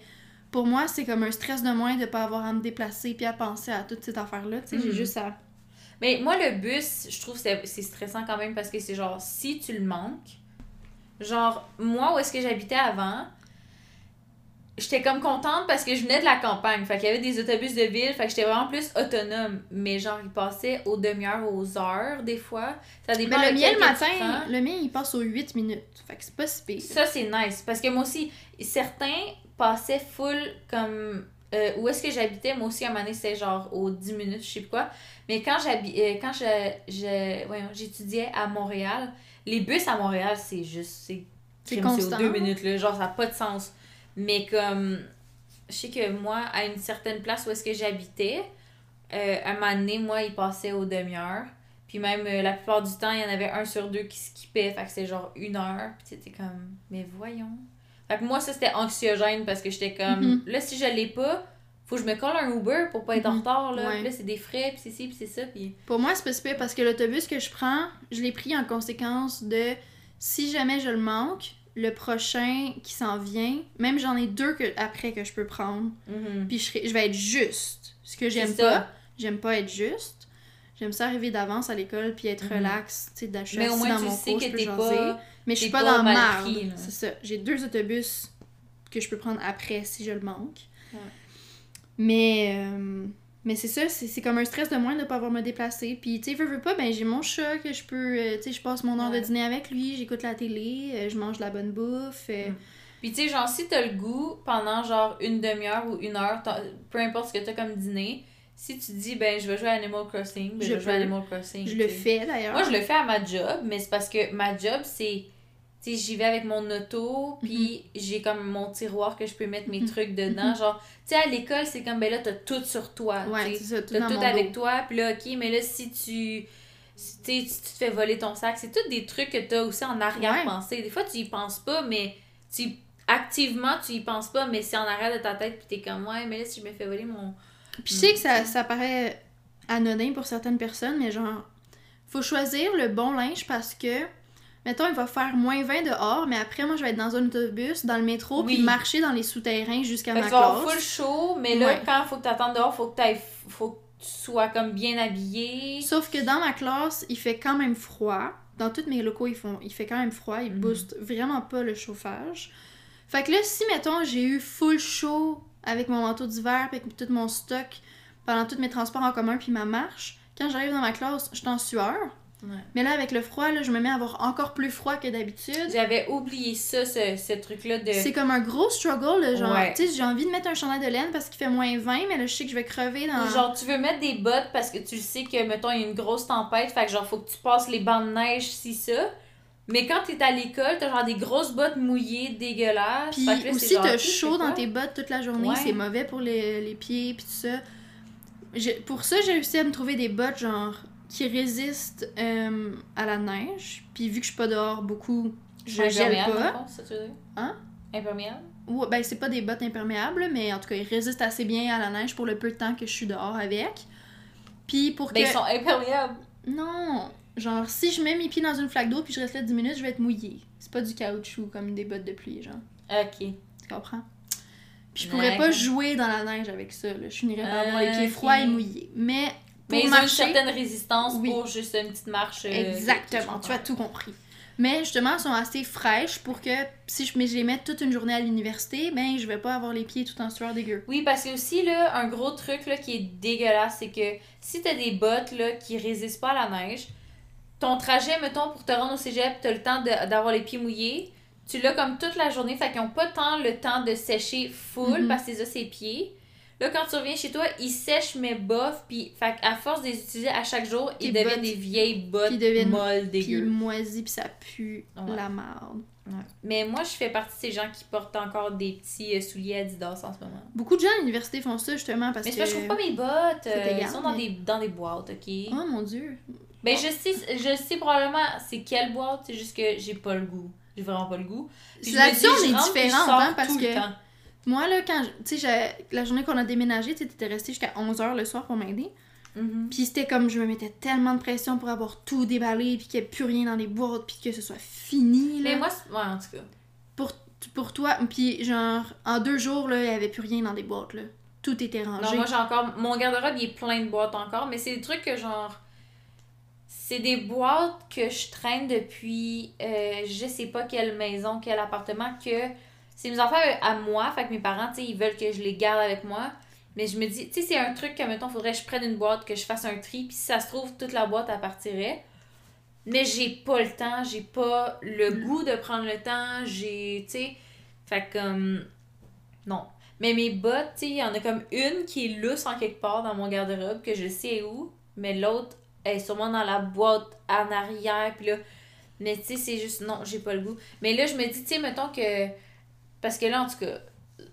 pour moi, c'est comme un stress de moins de pas avoir à me déplacer puis à penser à toute cette affaire-là. Tu sais, j'ai Mhm. juste à. Mais moi, le bus, je trouve c'est stressant quand même parce que c'est genre, si tu le manques, genre, moi, où est-ce que j'habitais avant, j'étais comme contente parce que je venais de la campagne. Fait qu'il y avait des autobus de ville. Fait que j'étais vraiment plus autonome. Mais genre, ils passaient aux demi-heures, aux heures, des fois. Ça dépend Mais le mien, le matin, le mien, il passe aux 8 minutes. Fait que c'est pas si pire. Ça, c'est nice. Parce que moi aussi, certains passaient full comme. euh, où est-ce que j'habitais, moi aussi, à un moment donné, c'était genre aux 10 minutes, je sais plus quoi. Mais quand j'habi- euh, quand je, je- j'étudiais à Montréal, les bus à Montréal, c'est juste. C'est constant. aux deux minutes, là. Genre, ça n'a pas de sens. Mais comme. Je sais que moi, à une certaine place où est-ce que j'habitais, euh, à un moment donné, moi, il passait aux demi-heures. Puis même, euh, la plupart du temps, il y en avait un sur deux qui skippait. Fait que c'était genre une heure. Puis c'était comme, mais voyons. Fait que moi, ça, c'était anxiogène parce que j'étais comme, Mhm. là, si je l'ai pas, faut que je me colle un Uber pour pas être en Mhm. retard, là. Ouais. Là, c'est des frais, puis c'est ci, puis c'est ça. Puis... Pour moi, c'est pas parce que l'autobus que je prends, je l'ai pris en conséquence de si jamais je le manque, le prochain qui s'en vient, même j'en ai deux que, après que je peux prendre, Mhm. puis je, vais être juste. Ce que j'aime pas, j'aime pas être juste. J'aime ça arriver d'avance à l'école puis être Mhm. relax, tu sais, moins, dans tu mon sais cours, que je peux pas. Mais je suis pas, pas dans pris, là. C'est ça. J'ai deux autobus que je peux prendre après si je le manque. Ouais. Mais, euh, mais c'est ça, c'est comme un stress de moins de pas avoir me déplacer. Puis, tu sais, veux, veux pas, ben j'ai mon chat que je peux. euh, tu sais, je passe mon heure Ouais. de dîner avec lui, j'écoute la télé, euh, je mange de la bonne bouffe. Mm. Puis tu sais, genre, si t'as le goût pendant genre une demi-heure ou une heure, peu importe ce que t'as comme dîner, si tu dis, ben, je vais jouer à Animal Crossing, ben, je, Je vais jouer à. Animal Crossing. Je le fais d'ailleurs. Moi, je le fais à ma job, mais c'est parce que ma job, c'est. Tu sais, j'y vais avec mon auto, puis j'ai comme mon tiroir que je peux mettre mes Mhm. trucs dedans. Genre, tu sais, à l'école, c'est comme, ben là, t'as tout sur toi. Ouais, ça, tout T'as dans tout avec dos. toi, puis là, ok, mais là, si tu. si, tu sais, tu te fais voler ton sac, c'est tout des trucs que t'as aussi en arrière-pensée. Des fois, tu y penses pas, mais tu. Activement, tu y penses pas, mais c'est en arrière de ta tête, puis t'es comme, ouais, mais là, si je me fais voler mon. Puis je sais que ça, ça paraît anodin pour certaines personnes, mais genre, faut choisir le bon linge parce que, mettons, il va faire moins 20 dehors, mais après, moi, je vais être dans un autobus, dans le métro, Oui. puis marcher dans les souterrains jusqu'à ma que tu vas avoir classe. full chaud, mais là, Ouais. quand il faut que t'attendes dehors, faut que. Faut que tu sois comme bien habillé. Sauf que dans ma classe, il fait quand même froid. Dans tous mes locaux, ils font, il fait quand même froid. Ils Mhm. boostent vraiment pas le chauffage. Fait que là, si, mettons, j'ai eu full chaud avec mon manteau d'hiver puis avec tout mon stock pendant tous mes transports en commun puis ma marche, quand j'arrive dans ma classe, je suis en sueur. Ouais. Mais là, avec le froid, là, je me mets à avoir encore plus froid que d'habitude. J'avais oublié ça, ce, ce truc-là de. C'est comme un gros struggle, là, genre, Ouais. tu sais, j'ai envie de mettre un chandail de laine parce qu'il fait moins 20, mais là, je sais que je vais crever dans... Genre, tu veux mettre des bottes parce que tu sais que, mettons, il y a une grosse tempête, fait que genre, faut que tu passes les bancs de neige, si ça. Mais quand t'es à l'école, t'as genre des grosses bottes mouillées, dégueulasses. Puis là, aussi, t'as chaud dans tes bottes toute la journée, Ouais. c'est mauvais pour les, les pieds puis tout ça. J'ai- pour ça, j'ai réussi à me trouver des bottes genre qui résistent euh, à la neige. Puis vu que je suis pas dehors beaucoup, je gèle pas. ça tu veux dire? Hein? Imperméable? Ou ben c'est pas des bottes imperméables, mais en tout cas, ils résistent assez bien à la neige pour le peu de temps que je suis dehors avec. Puis pour Ben, que ils sont imperméables. non, genre si je mets mes pieds dans une flaque d'eau puis je reste là 10 minutes, je vais être mouillée. C'est pas du caoutchouc comme des bottes de pluie, genre. Ok. Tu comprends? Puis je pourrais pas jouer dans la neige avec ça. Là. Je finirais par avoir les pieds froids et mouillés. Mais pour Mais ils ont une marcher, certaine résistance Oui. pour juste une petite marche. euh, exactement, tu as tout compris. Mais justement, elles sont assez fraîches pour que si je, mais je les mets toute une journée à l'université, ben je vais pas avoir les pieds tout en sueur dégueu. Oui, parce que aussi, là, un gros truc là, qui est dégueulasse, c'est que si t'as des bottes là, qui résistent pas à la neige, ton trajet, mettons, pour te rendre au cégep, t'as le temps de- d'avoir les pieds mouillés, tu l'as comme toute la journée, fait qu'ils ont pas tant le temps de sécher full Mhm. parce que c'est ses pieds. Là, quand tu reviens chez toi, ils sèchent mais bof, puis fait à force de les utiliser à chaque jour, Tes ils deviennent bottes des vieilles bottes qui deviennent- molles, Puis dégueu. moisi, puis ça pue Ouais. la. Ouais. Mais moi, je fais partie de ces gens qui portent encore des petits euh, souliers Adidas en ce moment. Beaucoup de gens à l'université font ça justement parce Mais que. que je trouve pas mes bottes. Euh, ils sont dans, mais- des, dans des boîtes, ok? Oh mon dieu. Ben, je sais, je sais probablement c'est quelle boîte, c'est juste que j'ai pas le goût. J'ai vraiment pas le goût. Puis Là-dessus, on est puis sors hein, parce que- temps. Moi, là, quand. Tu sais, la journée qu'on a déménagé, tu sais, t'étais resté jusqu'à 11h le soir pour m'aider. Mhm. Puis c'était comme je me mettais tellement de pression pour avoir tout déballé, puis qu'il n'y ait plus rien dans les boîtes, puis que ce soit fini. Là. Mais moi, ouais, en tout cas. pour, pour toi, puis genre, en deux jours, là, il n'y avait plus rien dans des boîtes. Là. Tout était rangé. Non, moi, j'ai encore. Mon garde-robe, il est plein de boîtes encore, mais c'est des trucs que genre. C'est des boîtes que je traîne depuis euh, je sais pas quelle maison, quel appartement, que c'est mes enfants à moi, fait que mes parents, tu sais, ils veulent que je les garde avec moi. Mais je me dis, tu sais, c'est un truc que, mettons, faudrait que je prenne une boîte, que je fasse un tri, puis si ça se trouve, toute la boîte, elle partirait. Mais j'ai pas le temps, j'ai pas le goût de prendre le temps, j'ai, tu sais, fait que, comme, non. Mais mes bottes, tu sais, il y en a comme une qui est lousse en quelque part dans mon garde-robe, que je sais où, mais l'autre est sûrement dans la boîte en arrière, puis là, mais tu sais, c'est juste, non, j'ai pas le goût. Mais là, je me dis, tu sais, mettons que, parce que là, en tout cas,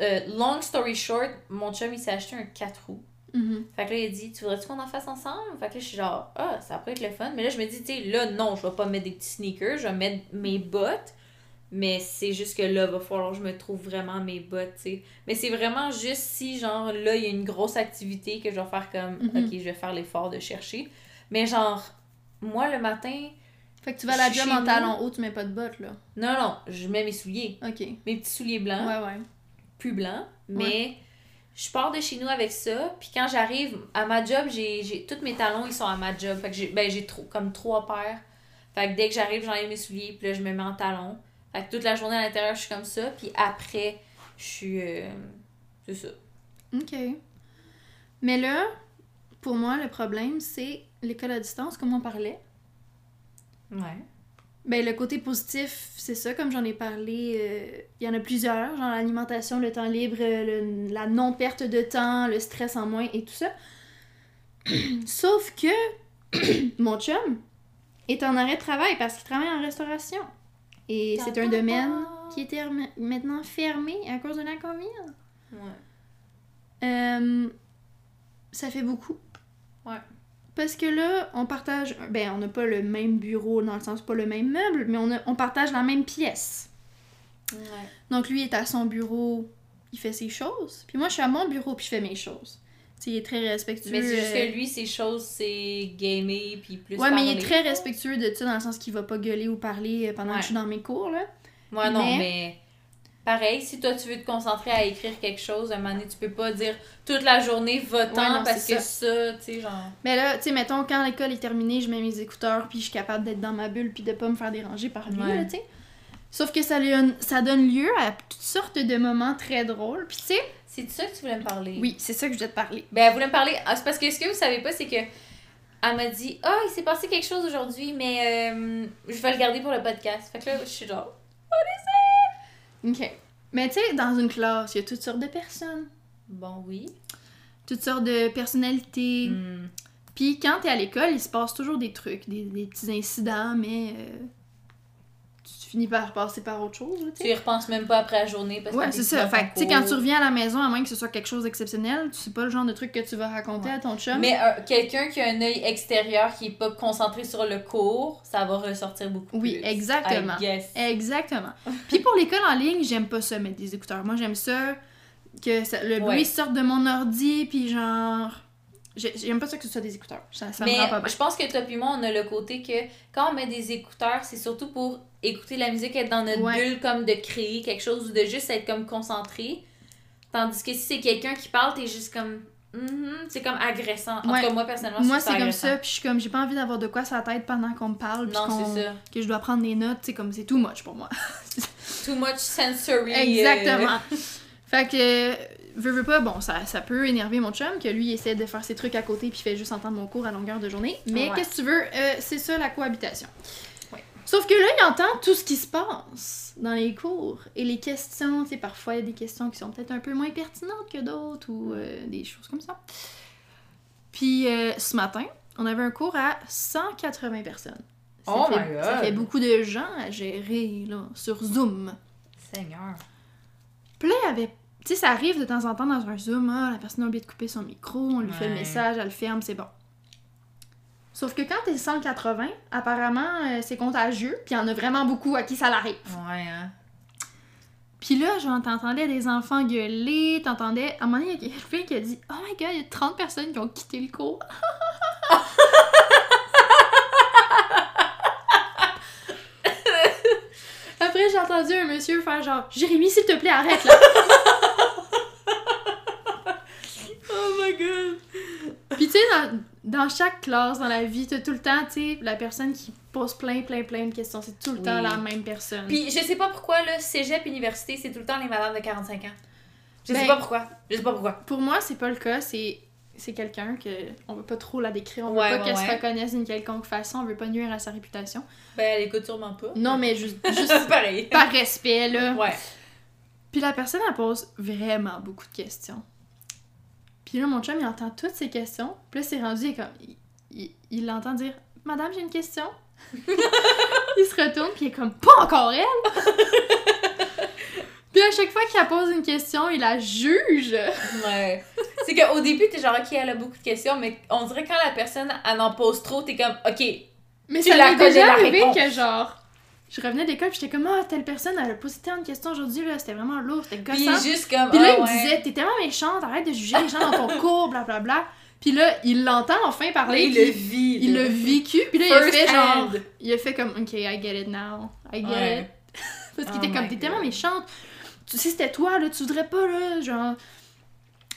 euh, long story short, mon chum, il s'est acheté un 4 roues. Mhm. Fait que là, il a dit, tu voudrais-tu qu'on en fasse ensemble? Fait que là, je suis genre, ah, ça pourrait être le fun. Mais là, je me dis, tu sais, là, non, je vais pas mettre des petits sneakers, je vais mettre mes bottes. Mais c'est juste que là, va falloir que je me trouve vraiment mes bottes, tu sais. Mais c'est vraiment juste si, genre, là, il y a une grosse activité que je vais faire comme, Mhm. ok, je vais faire l'effort de chercher. Mais genre, moi, le matin, Fait que tu vas à la job en talons hauts, tu mets pas de bottes, là. non, non, je mets mes souliers. Ok. Mes petits souliers blancs. Ouais, ouais. plus blanc, mais je pars de chez nous avec ça. Puis quand j'arrive à ma job, j'ai, tous mes talons, ils sont à ma job. Fait que j'ai, ben, j'ai trop, comme trois paires. Fait que dès que j'arrive, j'enlève mes souliers, puis là, je me mets en talons. Fait que toute la journée à l'intérieur, je suis comme ça. Puis après, je suis. euh, c'est ça. Ok. Mais là, pour moi, le problème, c'est l'école à distance, comme on parlait. Ouais. Ben, le côté positif, c'est ça, comme j'en ai parlé, euh, il y en a plusieurs, genre l'alimentation, le temps libre, euh, le- la non-perte de temps, le stress en moins et tout ça. Sauf que mon chum est en arrêt de travail parce qu'il travaille en restauration. Et c'est un domaine qui est termi- maintenant fermé à cause de la COVID. Ouais. Euh, ça fait beaucoup. Ouais. Parce que là, on partage. Ben, on n'a pas le même bureau, dans le sens pas le même meuble, mais on, a- on partage la même pièce. Ouais. Donc lui est à son bureau, il fait ses choses. Puis moi, je suis à mon bureau, puis je fais mes choses. Tu sais, il est très respectueux. Mais c'est juste euh, que lui, ses choses, c'est gamer, puis plus. Ouais, mais il est très respectueux de ça, dans le sens qu'il va pas gueuler ou parler euh, pendant Ouais. que je suis dans mes cours, là. Ouais, non, mais... Pareil, si toi tu veux te concentrer à écrire quelque chose, à un moment donné, tu peux pas dire toute la journée Ouais, non, parce c'est que ça, tu sais, genre. Mais là, tu sais, mettons, quand l'école est terminée, je mets mes écouteurs, puis je suis capable d'être dans ma bulle, puis de pas me faire déranger par lui, Ouais. tu sais. Sauf que ça, lui- ça donne lieu à toutes sortes de moments très drôles. Puis tu sais, C'est de ça que tu voulais me parler? oui, c'est ça que je voulais te parler. Ben, elle voulait me parler. ah, c'est parce que ce que vous savez pas, c'est que. Elle m'a dit Ah, il s'est passé quelque chose aujourd'hui, mais euh, je vais le garder pour le podcast. Fait que là, je suis genre. OK. Mais tu sais, dans une classe, il y a toutes sortes de personnes, Bon, oui. toutes sortes de personnalités. Hmm. Puis quand t'es à l'école, il se passe toujours des trucs, des, des petits incidents, mais euh, finis par passer par autre chose, tu y repenses même pas après la journée parce que Ouais, c'est ça. Fait que, tu sais, quand tu reviens à la maison, à moins que ce soit quelque chose d'exceptionnel, tu sais pas le genre de truc que tu vas raconter Ouais. à ton chum. Mais euh, quelqu'un qui a un œil extérieur qui est pas concentré sur le cours, ça va ressortir beaucoup Oui, plus. exactement. I guess. Exactement. Puis pour l'école en ligne, j'aime pas ça, mettre des écouteurs. Moi, j'aime ça que ça- le bruit Ouais. sorte de mon ordi, puis genre... j'ai- J'aime pas ça que ce soit des écouteurs. Ça, ça me Mais rend pas bien. je pense que toi puis moi, on a le côté que quand on met des écouteurs, c'est surtout pour écouter la musique, être dans notre Ouais. bulle, comme de créer quelque chose ou de juste être comme concentré. Tandis que si c'est quelqu'un qui parle, t'es juste comme. Mhm, c'est comme agressant. En Ouais. tout cas, moi personnellement, Moi, c'est comme ça, puis je suis comme, j'ai pas envie d'avoir de quoi sur la tête pendant qu'on me parle, Non, c'est ça. que je dois prendre des notes, c'est comme, c'est too much pour moi. Too much sensory. euh, Exactement. Fait que, veux, veux pas, bon, ça, ça peut énerver mon chum, que lui, il essaie de faire ses trucs à côté, puis fait juste entendre mon cours à longueur de journée. Mais Ouais. qu'est-ce que tu veux, euh, c'est ça la cohabitation. Ouais. Sauf que là, il entend tout ce qui se passe dans les cours. Et les questions, tu sais, parfois, il y a des questions qui sont peut-être un peu moins pertinentes que d'autres, ou euh, des choses comme ça. Puis, euh, ce matin, on avait un cours à 180 personnes. Ça Oh fait, my God! Ça fait beaucoup de gens à gérer, là, sur Zoom. Seigneur. Puis là, il y avait. Tu sais, ça arrive de temps en temps dans un Zoom, ah, la personne a oublié de couper son micro, on lui fait le message, elle le ferme, c'est bon. Sauf que quand t'es 180, apparemment, euh, c'est contagieux, puis il y en a vraiment beaucoup à qui ça l'arrive. Ouais, hein. Puis là, genre, t'entendais des enfants gueuler, t'entendais... À un moment donné, il y a quelqu'un qui a dit « Oh my God, il y a 30 personnes qui ont quitté le cours. » Après, j'ai entendu un monsieur faire genre « Jérémy, s'il te plaît, arrête, là! » Oh my god. Puis tu sais, dans, dans chaque classe, dans la vie, t'as tout le temps, tu sais, la personne qui pose plein, plein, plein de questions. C'est tout le temps la même personne. Puis je sais pas pourquoi, là, cégep, université, c'est tout le temps les madames de 45 ans. Je sais Ben- pas pourquoi. Je sais pas pourquoi. Pour moi, c'est pas le cas. C'est c'est quelqu'un que on veut pas trop la décrire. On veut Ouais, pas qu'elle se reconnaisse d'une quelconque façon. On veut pas nuire à sa réputation. Ben, elle écoute sûrement pas. Non, mais juste, juste pareil. par respect, là. Ouais. Puis la personne, elle pose vraiment beaucoup de questions. Puis là, mon chum, il entend toutes ces questions. Puis là, c'est rendu, il, comme, il, il- il l'entend dire « Madame, j'ai une question. » Il se retourne, puis il est comme « Pas encore elle! » Puis à chaque fois qu'il pose une question, il la juge. Ouais. C'est qu'au début, t'es genre, ok, elle a beaucoup de questions, mais on dirait quand la personne, elle en pose trop, t'es comme, ok. Mais Tu ça la m'est connais, déjà arrivé que genre... Je revenais d'école, puis j'étais comme « Ah, telle personne, elle a posé tant de questions aujourd'hui, là. C'était vraiment lourd, c'était Puis il gossant. est juste comme. Puis là, ah, il me ouais. disait, t'es tellement méchante, arrête de juger les gens dans ton cours, blablabla. Puis là, il l'entend enfin parler. il puis le vit. il l'a vécu. Puis là, il a fait genre. Il a fait comme, ok, I get it now. I get Ouais. it. Parce qu'il Oh était comme, t'es tellement méchante. Tu sais, c'était toi, là, tu voudrais pas, là, genre.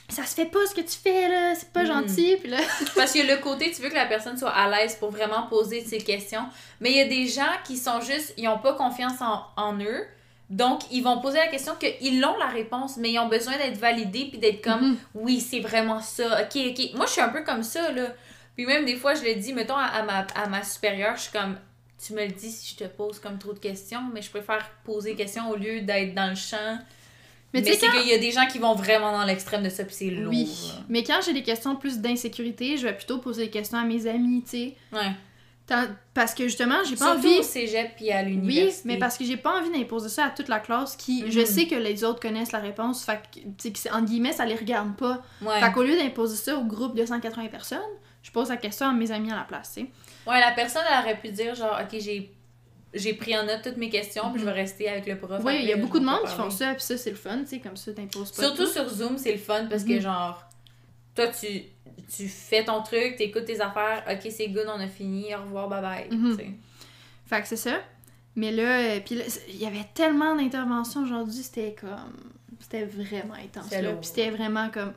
Ça se fait pas ce que tu fais, là, c'est pas Mm. gentil. Puis là. Parce que le côté, tu veux que la personne soit à l'aise pour vraiment poser ses questions. Mais il y a des gens qui sont juste, ils ont pas confiance en, en eux. Donc, ils vont poser la question qu'ils ont la réponse, mais ils ont besoin d'être validés puis d'être comme, Mhm. oui, c'est vraiment ça. Ok, ok. Moi, je suis un peu comme ça, là. Puis même des fois, je le dis, mettons, à, à ma, à ma supérieure, je suis comme, tu me le dis si je te pose comme trop de questions, mais je préfère poser des questions au lieu d'être dans le champ. Mais c'est qu'il y a des gens qui vont vraiment dans l'extrême de ça, puis c'est lourd. Oui. Mais quand j'ai des questions plus d'insécurité, je vais plutôt poser des questions à mes amis, tu sais. Ouais. Parce que justement, j'ai pas Surtout envie. au cégep puis à Oui, l'université. mais parce que j'ai pas envie d'imposer ça à toute la classe qui, je Mhm. sais que les autres connaissent la réponse, fait que, en guillemets, ça les regarde pas. Ouais. Fait qu'au lieu d'imposer ça au groupe de 180 personnes, je pose la question à mes amis à la place, tu sais. Ouais, la personne, elle aurait pu dire, genre, OK, j'ai j'ai pris en note toutes mes questions, puis je vais rester avec le prof. Oui, il y a beaucoup de monde qui font ça, puis ça, c'est le fun, tu sais, comme ça, t'imposes pas. Surtout tout. sur Zoom, c'est le fun, parce Mhm. que, genre, toi, tu, tu fais ton truc, t'écoutes tes affaires, OK, c'est good, on a fini, au revoir, bye-bye. Mhm. tu sais. Fait que c'est ça. Mais là, euh, puis il y avait tellement d'interventions aujourd'hui, c'était comme. C'était vraiment intense. Là. Puis c'était vraiment comme.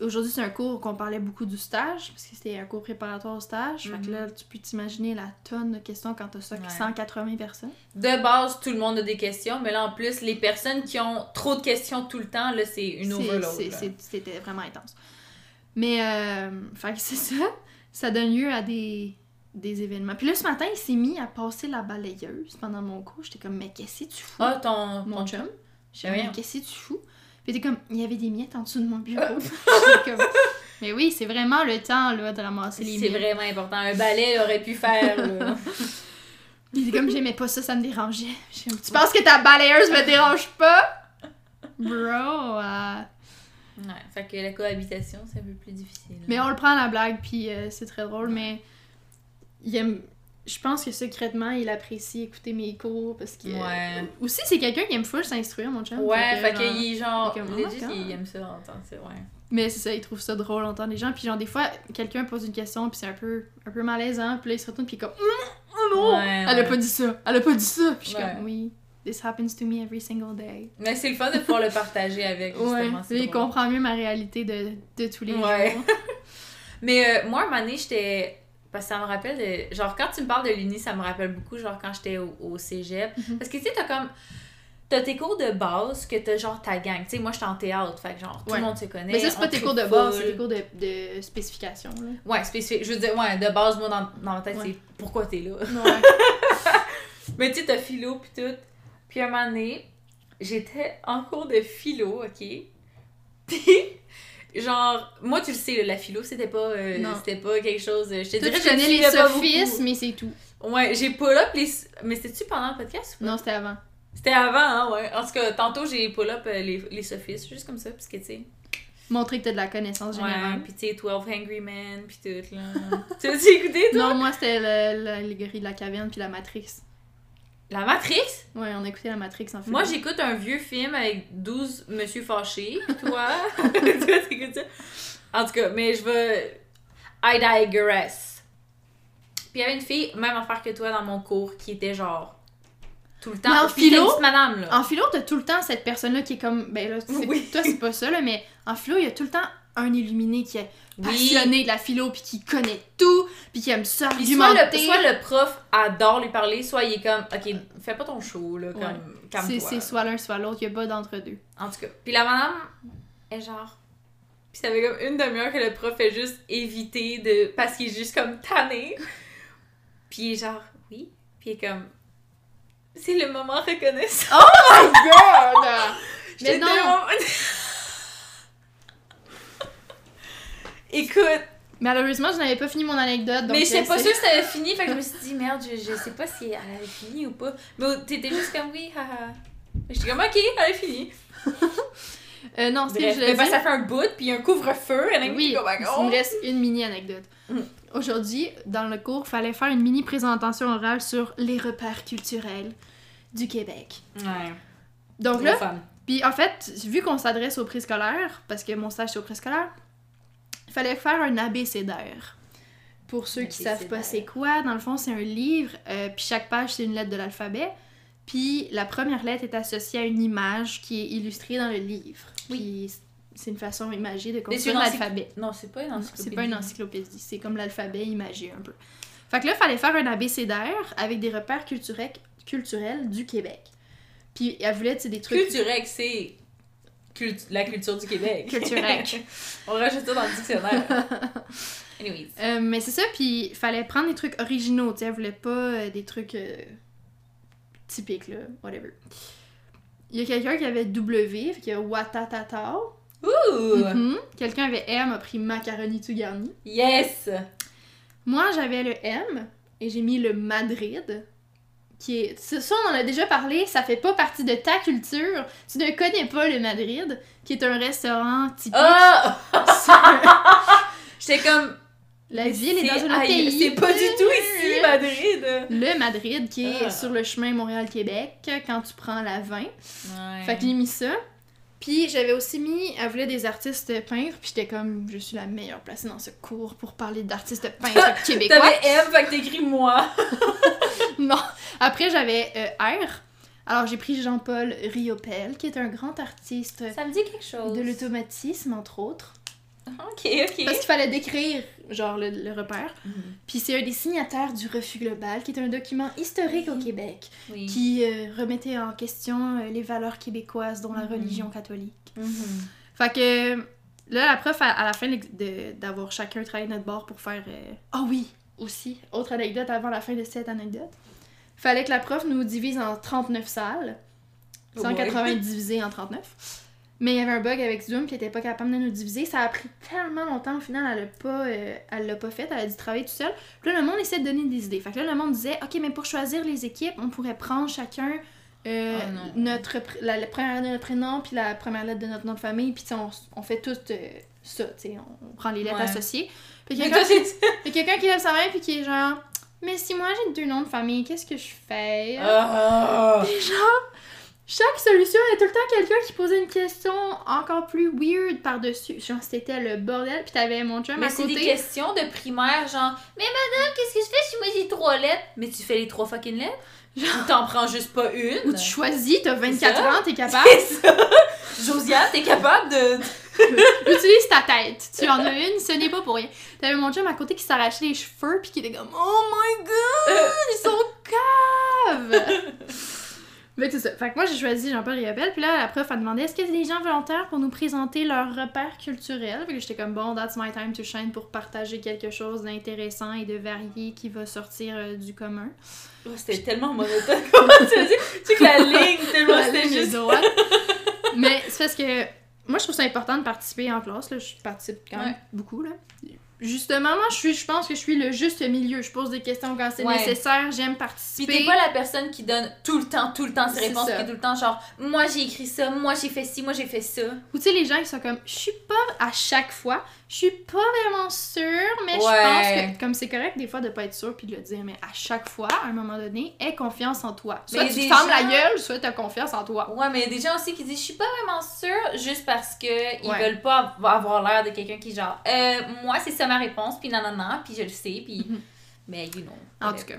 Aujourd'hui, c'est un cours qu'on parlait beaucoup du stage, parce que c'était un cours préparatoire au stage. Fait que Mhm. là, tu peux t'imaginer la tonne de questions quand t'as ça, Ouais. 180 personnes. De base, tout le monde a des questions, mais là, en plus, les personnes qui ont trop de questions tout le temps, là, c'est une overload. C'était vraiment intense. Mais, euh, fait que c'est ça. Ça donne lieu à des, des événements. Puis là, ce matin, il s'est mis à passer la balayeuse pendant mon cours. J'étais comme, mais qu'est-ce que tu fous? Ah, ton... mon ton- chum. Voyons. qu'est-ce que tu fous? Puis il était comme, il y avait des miettes en dessous de mon bureau. Comme, mais oui, c'est vraiment le temps, là, de ramasser les C'est miettes. vraiment important. Un balai aurait pu faire, là. Il était comme, j'aimais pas ça, ça me dérangeait. Comme, tu penses que ta balayeuse me dérange pas? Bro, euh, Ouais, fait que la cohabitation, c'est un peu plus difficile. Mais on le prend à la blague, puis euh, c'est très drôle, mais il aime... Je pense que secrètement, il apprécie écouter mes cours, parce que... Ouais. Aussi, c'est quelqu'un qui aime full s'instruire, mon chum. Ouais, fait genre- qu'il est genre. fait que, oh Legit, my God. il aime ça entendre ça, ouais. Mais c'est ça, il trouve ça drôle d'entendre les gens. Puis genre, des fois, quelqu'un pose une question, puis c'est un peu, un peu malaisant. Puis là, il se retourne, puis il est comme « Oh non! Ouais, Elle a ouais. pas dit ça! Elle a pas dit ça! » Puis je suis Ouais. comme « Oui, this happens to me every single day. Mais c'est le fun de pouvoir le partager avec, » Ouais, justement. Puis il comprend mieux ma réalité de, de tous les Ouais. jours. Mais euh, moi, à un moment j'étais. Parce que ça me rappelle de. Genre, quand tu me parles de l'uni, ça me rappelle beaucoup, genre, quand j'étais au, au cégep. Mhm. Parce que, tu sais, t'as comme. T'as tes cours de base que t'as genre ta gang. Tu sais, moi, j'étais en théâtre, fait que genre, tout Ouais. le monde se connaît. Mais ça, c'est pas tes cours de base, c'est tes cours de, de spécification. Là. Ouais, spécifique. Je veux dire, ouais, de base, moi, dans, dans ma tête, Ouais. c'est pourquoi t'es là? Ouais. Mais tu sais, t'as philo pis tout. Puis un moment donné, j'étais en cours de philo, ok? Puis, genre, moi, tu le sais, la philo, c'était pas, euh, c'était pas quelque chose... Je te dirais tu je connais les sophismes, mais c'est tout. Ouais, j'ai pull up les... Mais c'était-tu pendant le podcast ou pas? Non, c'était avant. C'était avant, hein, ouais. En tout cas, tantôt, j'ai pull up euh, les, les sophismes, juste comme ça, parce que, tu sais... Montrer que t'as de la connaissance Ouais, générale. pis tu sais, 12 Angry Men, pis tout, là. tu as-tu écouté, toi? Non, moi, c'était l'allégorie de la caverne puis la Matrix. La Matrix? Ouais, on a écouté la Matrix en fait. Moi, j'écoute un vieux film avec 12 monsieur fâchés. Toi, toi, t'écoutes ça? En tout cas, mais je vais. I digress. Puis il y avait une fille, même affaire que toi dans mon cours, qui était genre. Tout le temps. Mais en philo- madame, là. En philo, t'as tout le temps cette personne-là qui est comme. Ben là, Oui. toi, c'est pas ça, là, mais en philo, il y a tout le temps un illuminé qui est Oui. passionné de la philo puis qui connaît tout puis qui aime ça soit le, soit le prof adore lui parler, soit il est comme, ok, fais pas ton show, là, comme, Ouais. C'est c'est soit l'un, soit l'autre, il n'y a pas d'entre-deux. En tout cas. Puis la madame est genre. Puis ça fait comme une demi-heure que le prof fait juste éviter de. Parce qu'il est juste comme tanné. Puis il est genre, oui. Puis il est comme. C'est le moment reconnaissant. Oh my god! Mais non! tellement- Écoute, Malheureusement, je n'avais pas fini mon anecdote. Donc mais j'étais pas c'est- sûre que c'était fini, fait que je me suis dit, merde, je, je sais pas si elle avait fini ou pas. Mais t'étais juste comme, oui, haha. J'étais comme, ok, elle a fini. Euh, non, ce que Bref, je mais dire- ça fait un bout, puis un couvre-feu, et Oui, back il me reste une mini anecdote. Mm. Aujourd'hui, dans le cours, il fallait faire une mini présentation orale sur les repères culturels du Québec. Ouais, Donc là, puis en fait, vu qu'on s'adresse au préscolaire, parce que mon stage c'est au préscolaire, il fallait faire un abécédaire. Pour ceux qui savent pas c'est quoi, dans le fond, c'est un livre, euh, puis chaque page c'est une lettre de l'alphabet. Puis la première lettre est associée à une image qui est illustrée dans le livre. Puis c'est une façon imagée de construire l'alphabet. Non, c'est pas une encyclopédie. C'est pas une encyclopédie, c'est comme l'alphabet imagé un peu. Fait que là, il fallait faire un abécédaire avec des repères culturels, culturels du Québec. Puis elle voulait, tu sais, des trucs Culturel, c'est la culture du Québec. Culturel. On rajoute ça dans le dictionnaire. Anyways. Euh, mais c'est ça, puis il fallait prendre des trucs originaux, tu sais, elle voulait pas euh, des trucs euh, typiques, là, whatever. Il y a quelqu'un qui avait W, fait qu'il y a Watatata. Ouh! Mhm. Quelqu'un avait M, a pris macaroni tout garni. Yes! Moi, j'avais le M, et j'ai mis le Madrid, qui est... Ça, on en a déjà parlé, ça fait pas partie de ta culture. Tu ne connais pas le Madrid, qui est un restaurant typique. Ah! sur- J'étais comme. La ville est dans un pays. C'est pas du tout ici, Madrid! Le Madrid, qui est Ah. sur le chemin Montréal-Québec, quand tu prends la 20. Ouais. Fait que j'ai mis ça. Puis j'avais aussi mis, elle voulait des artistes peintres, puis j'étais comme, je suis la meilleure placée dans ce cours pour parler d'artistes peintres québécois. T'avais M, fait que t'écris moi. Non. Après, j'avais euh, R. Alors j'ai pris Jean-Paul Riopel, qui est un grand artiste Ça me dit quelque chose. de l'automatisme, entre autres. Ok, ok. Parce qu'il fallait décrire, genre, le, le repère. Mhm. Puis c'est un des signataires du Refus global, qui est un document historique au Québec. Oui. qui euh, remettait en question euh, les valeurs québécoises, dont la Mhm. religion catholique. Mhm. Fait que là, la prof, à, à la fin d'avoir chacun travaillé notre bord pour faire. euh, Ah oui, aussi, autre anecdote avant la fin de cette anecdote. Fallait que la prof nous divise en 39 salles, Oh 180 divisé en 39. Mais il y avait un bug avec Zoom qui était pas capable de nous diviser. Ça a pris tellement longtemps, au final, elle l'a pas, euh, elle l'a pas fait. Elle a dû travailler toute seule. Puis là, le monde essaie de donner des idées. Fait que là, le monde disait, OK, mais pour choisir les équipes, on pourrait prendre chacun euh, Oh non. notre la, la première lettre de notre prénom, puis la première lettre de notre nom de famille. Puis on, on fait tout euh, ça, tu sais. On, on prend les lettres Ouais. associées. Puis quelqu'un a quelqu'un qui lève sa main, puis qui est genre, mais si moi j'ai deux noms de famille, qu'est-ce que je fais? Ah. Genre, chaque solution, il y a tout le temps quelqu'un qui posait une question encore plus weird par-dessus. Genre, c'était le bordel, puis t'avais mon chum Mais à c'est côté. des questions de primaire, genre, mais madame, qu'est-ce que je fais si moi j'ai trois lettres? Mais tu fais les trois fucking lettres? Ou t'en prends juste pas une? Où tu choisis, t'as 24 C'est ça. ans, t'es capable. C'est ça! Josiane, t'es capable de. Utilise ta tête. Tu en as une, ce n'est pas pour rien. T'avais mon chum à côté qui s'arrachait les cheveux, puis qui était comme, oh my god, ils sont caves! Mais c'est ça. Fait que moi, j'ai choisi Jean-Paul Riopel. Puis là, la prof a demandé est-ce qu'il y a des gens volontaires pour nous présenter leurs repères culturels Fait que j'étais comme bon, that's my time to shine pour partager quelque chose d'intéressant et de varié qui va sortir euh, du commun. Oh, c'était tellement monotone. Comment tu sais que la ligne, tellement c'était juste. Mais c'est parce que moi, je trouve ça important de participer en classe. Là. Je participe quand même Ouais. beaucoup. Là. Justement, moi, je, suis, je pense que je suis le juste milieu. Je pose des questions quand c'est Ouais. nécessaire. J'aime Puis participer. t'es pas la personne qui donne tout le temps, tout le temps ses réponses, qui est tout le temps genre, moi j'ai écrit ça, moi j'ai fait ci, moi j'ai fait ça. Ou tu sais, les gens qui sont comme, je suis pas à chaque fois, je suis pas vraiment sûre, mais je pense que, comme c'est correct des fois de pas être sûr puis de le dire, mais à chaque fois, à un moment donné, aie confiance en toi. Soit Mais tu des fermes la gens- gueule, soit t'as confiance en toi. Ouais, mais il y a des gens aussi qui disent, je suis pas vraiment sûre, juste parce que ils Ouais. veulent pas av- avoir l'air de quelqu'un qui genre, euh, moi c'est ça ma réponse, puis nanana, puis je le sais, puis. Mais you know. En tout cas.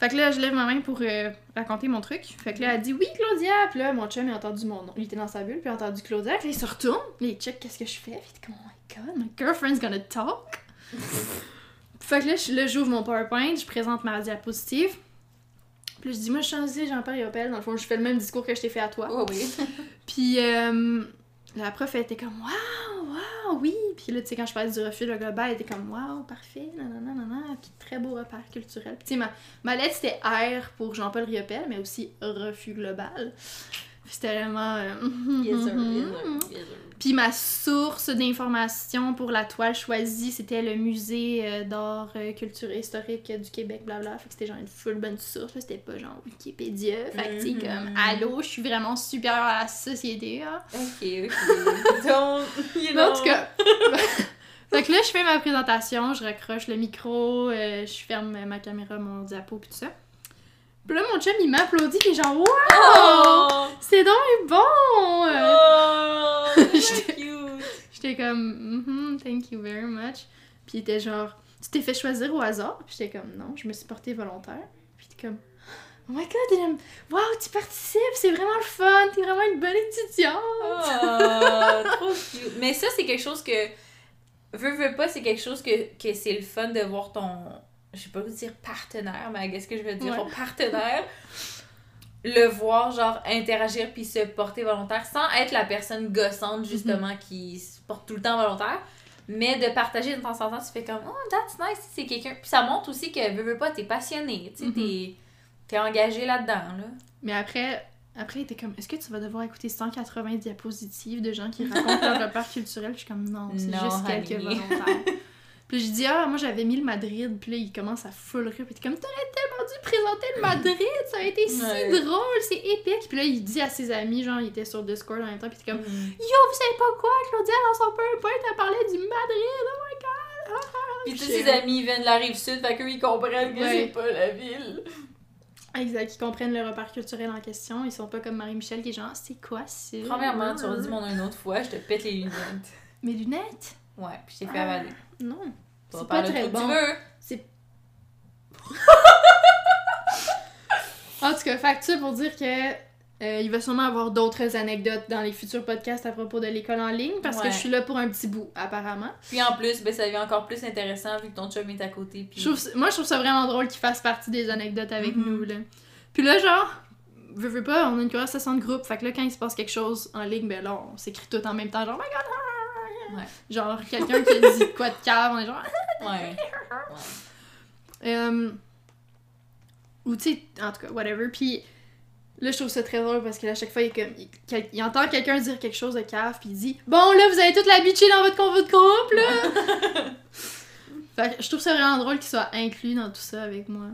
Fait que là, je lève ma main pour euh, raconter mon truc. Fait que là, elle dit oui, Claudia. Puis là, mon chum, il a entendu mon nom. Il était dans sa bulle, puis il a entendu Claudia. Puis là, il se retourne. Il check qu'est-ce que je fais. Puis il est comme, god, my girlfriend's gonna talk? fait que là, je- là, j'ouvre mon PowerPoint, je présente ma diapositive. Puis je dis, moi, je suis Jean-Pierre Yopel. Dans le fond, je fais le même discours que je t'ai fait à toi. Oh oui. Puis euh, la prof, elle était comme Waouh, waouh, oui. Puis là, tu sais, quand je parlais du refus le global, elle était comme Waouh, parfait, nanana, nanana. Puis très beau repère culturel. Puis tu sais, ma, ma lettre c'était R pour Jean-Paul Riopel, mais aussi refus global. Puis c'était vraiment. euh, Yes, sir, yes, mhm. sir, yes, sir. Puis ma source d'information pour la toile choisie, c'était le musée euh, d'art euh, culture et historique du Québec, blabla. Fait que c'était genre une full bonne source, là. c'était pas genre Wikipédia. Fait que tu sais, Mhm. comme, allô, je suis vraiment supérieure à la société, hein. Ok, ok. Donc, you en tout cas. que là, je fais ma présentation, je raccroche le micro, euh, je ferme ma caméra, mon diapo, pis tout ça. Puis là, mon chum, il m'applaudit, pis genre, wow! Oh! C'est donc bon! Euh, Oh! C'est J'étais- cute! J'étais comme, Mhm, thank you very much. Puis il était genre, tu t'es fait choisir au hasard? Puis j'étais comme, non, je me suis portée volontaire. Puis il était comme, oh my god, wow, tu participes, c'est vraiment le fun, t'es vraiment une bonne étudiante! Oh, trop cute. Mais ça, c'est quelque chose que. Veux, veux pas, c'est quelque chose que, que c'est le fun de voir ton. Je sais pas dire partenaire, mais qu'est-ce que je veux dire? Ouais. Partenaire. le voir, genre, interagir puis se porter volontaire sans être la personne gossante, justement, qui se porte tout le temps volontaire. Mais de partager de temps en temps, tu fais comme, oh, that's nice, c'est quelqu'un. Puis ça montre aussi que, veux, veux pas, t'es passionné, tu sais, Mhm. t'es- t'es engagé là-dedans, là. Mais après, après, il était comme, est-ce que tu vas devoir écouter 180 diapositives de gens qui racontent leur repère culturel? Je suis comme, non, c'est juste quelques volontaires. Puis j'ai dit, ah, moi j'avais mis le Madrid. Puis là, il commence à full rire. Puis comme, t'aurais tellement dû présenter le Madrid. Ça aurait été si Ouais. drôle, c'est épique. Puis là, il dit à ses amis, genre, il était sur Discord en même temps. Puis il comme, Mhm. yo, vous savez pas quoi? Claudia, dans son PowerPoint, elle parlait du Madrid. Oh my god! Ah, ah, ah. Puis tous ses amis viennent de la rive sud, fait qu'eux ils comprennent que Ouais. c'est pas la ville. Exact, ils comprennent le repère culturel en question. Ils sont pas comme Marie-Michel qui est genre, c'est quoi ça? Premièrement, tu redis mon nom une autre fois, je te pète les lunettes. Mes lunettes? Ouais, puis je t'ai fait avaler. Non. C'est pas très bon. veux. En tout cas, ça pour dire que euh, il va sûrement avoir d'autres anecdotes dans les futurs podcasts à propos de l'école en ligne parce que je suis là pour un petit bout, apparemment. Puis en plus, ben, ça devient encore plus intéressant vu que ton chum est à côté. Puis... Je trouve- moi, je trouve ça vraiment drôle qu'il fasse partie des anecdotes avec Mhm. nous, là. Puis là, genre, veux, veux pas, on a une conversation de groupe, fait que là, quand il se passe quelque chose en ligne, ben là, on s'écrit tout en même temps, genre, oh my god! ah! Ouais. Genre, quelqu'un qui a dit quoi de cave, on est genre, Ouais. Euh, ou tu sais, en tout cas, whatever. Puis là, je trouve ça très drôle parce que à chaque fois, il, est comme, il, entend quelqu'un dire quelque chose de cave, puis il dit Bon, là, vous allez toute la bitcher dans votre convo de groupe, là. fait que je trouve ça vraiment drôle qu'il soit inclus dans tout ça avec moi.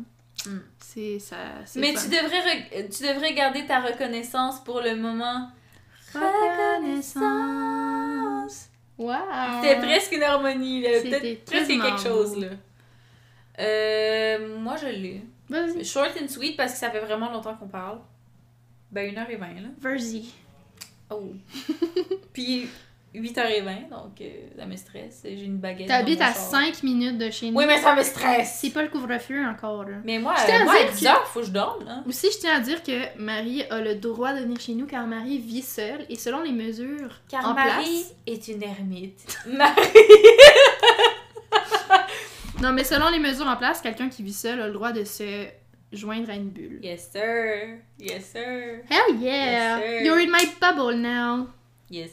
Mm. C'est ça. Mais fun. tu devrais, tu devrais garder ta reconnaissance pour le moment. Reconnaissance. Wow. C'était presque une harmonie, là. Peut-être presque quelque chose, là. Euh, moi, je l'ai. Vas-y. Short and sweet parce que ça fait vraiment longtemps qu'on parle. Ben, 1h20, là. Vas-y. Oh. Puis 8h20, donc euh, ça me stresse. J'ai une baguette. T'habites à char. 5 minutes de chez nous. Oui, mais ça me stresse. C'est pas le couvre-feu encore, là. Mais moi, Je tiens euh, à moi à dire 10 que- heures, faut que je dorme, là. Aussi, je tiens à dire que Marie a le droit de venir chez nous car Marie vit seule et selon les mesures Car en Marie place. est une ermite. Marie. Non, mais selon les mesures en place, quelqu'un qui vit seul a le droit de se joindre à une bulle. Yes, sir. Yes, sir. Hell yeah! Yes, sir. You're in my bubble now. Yes.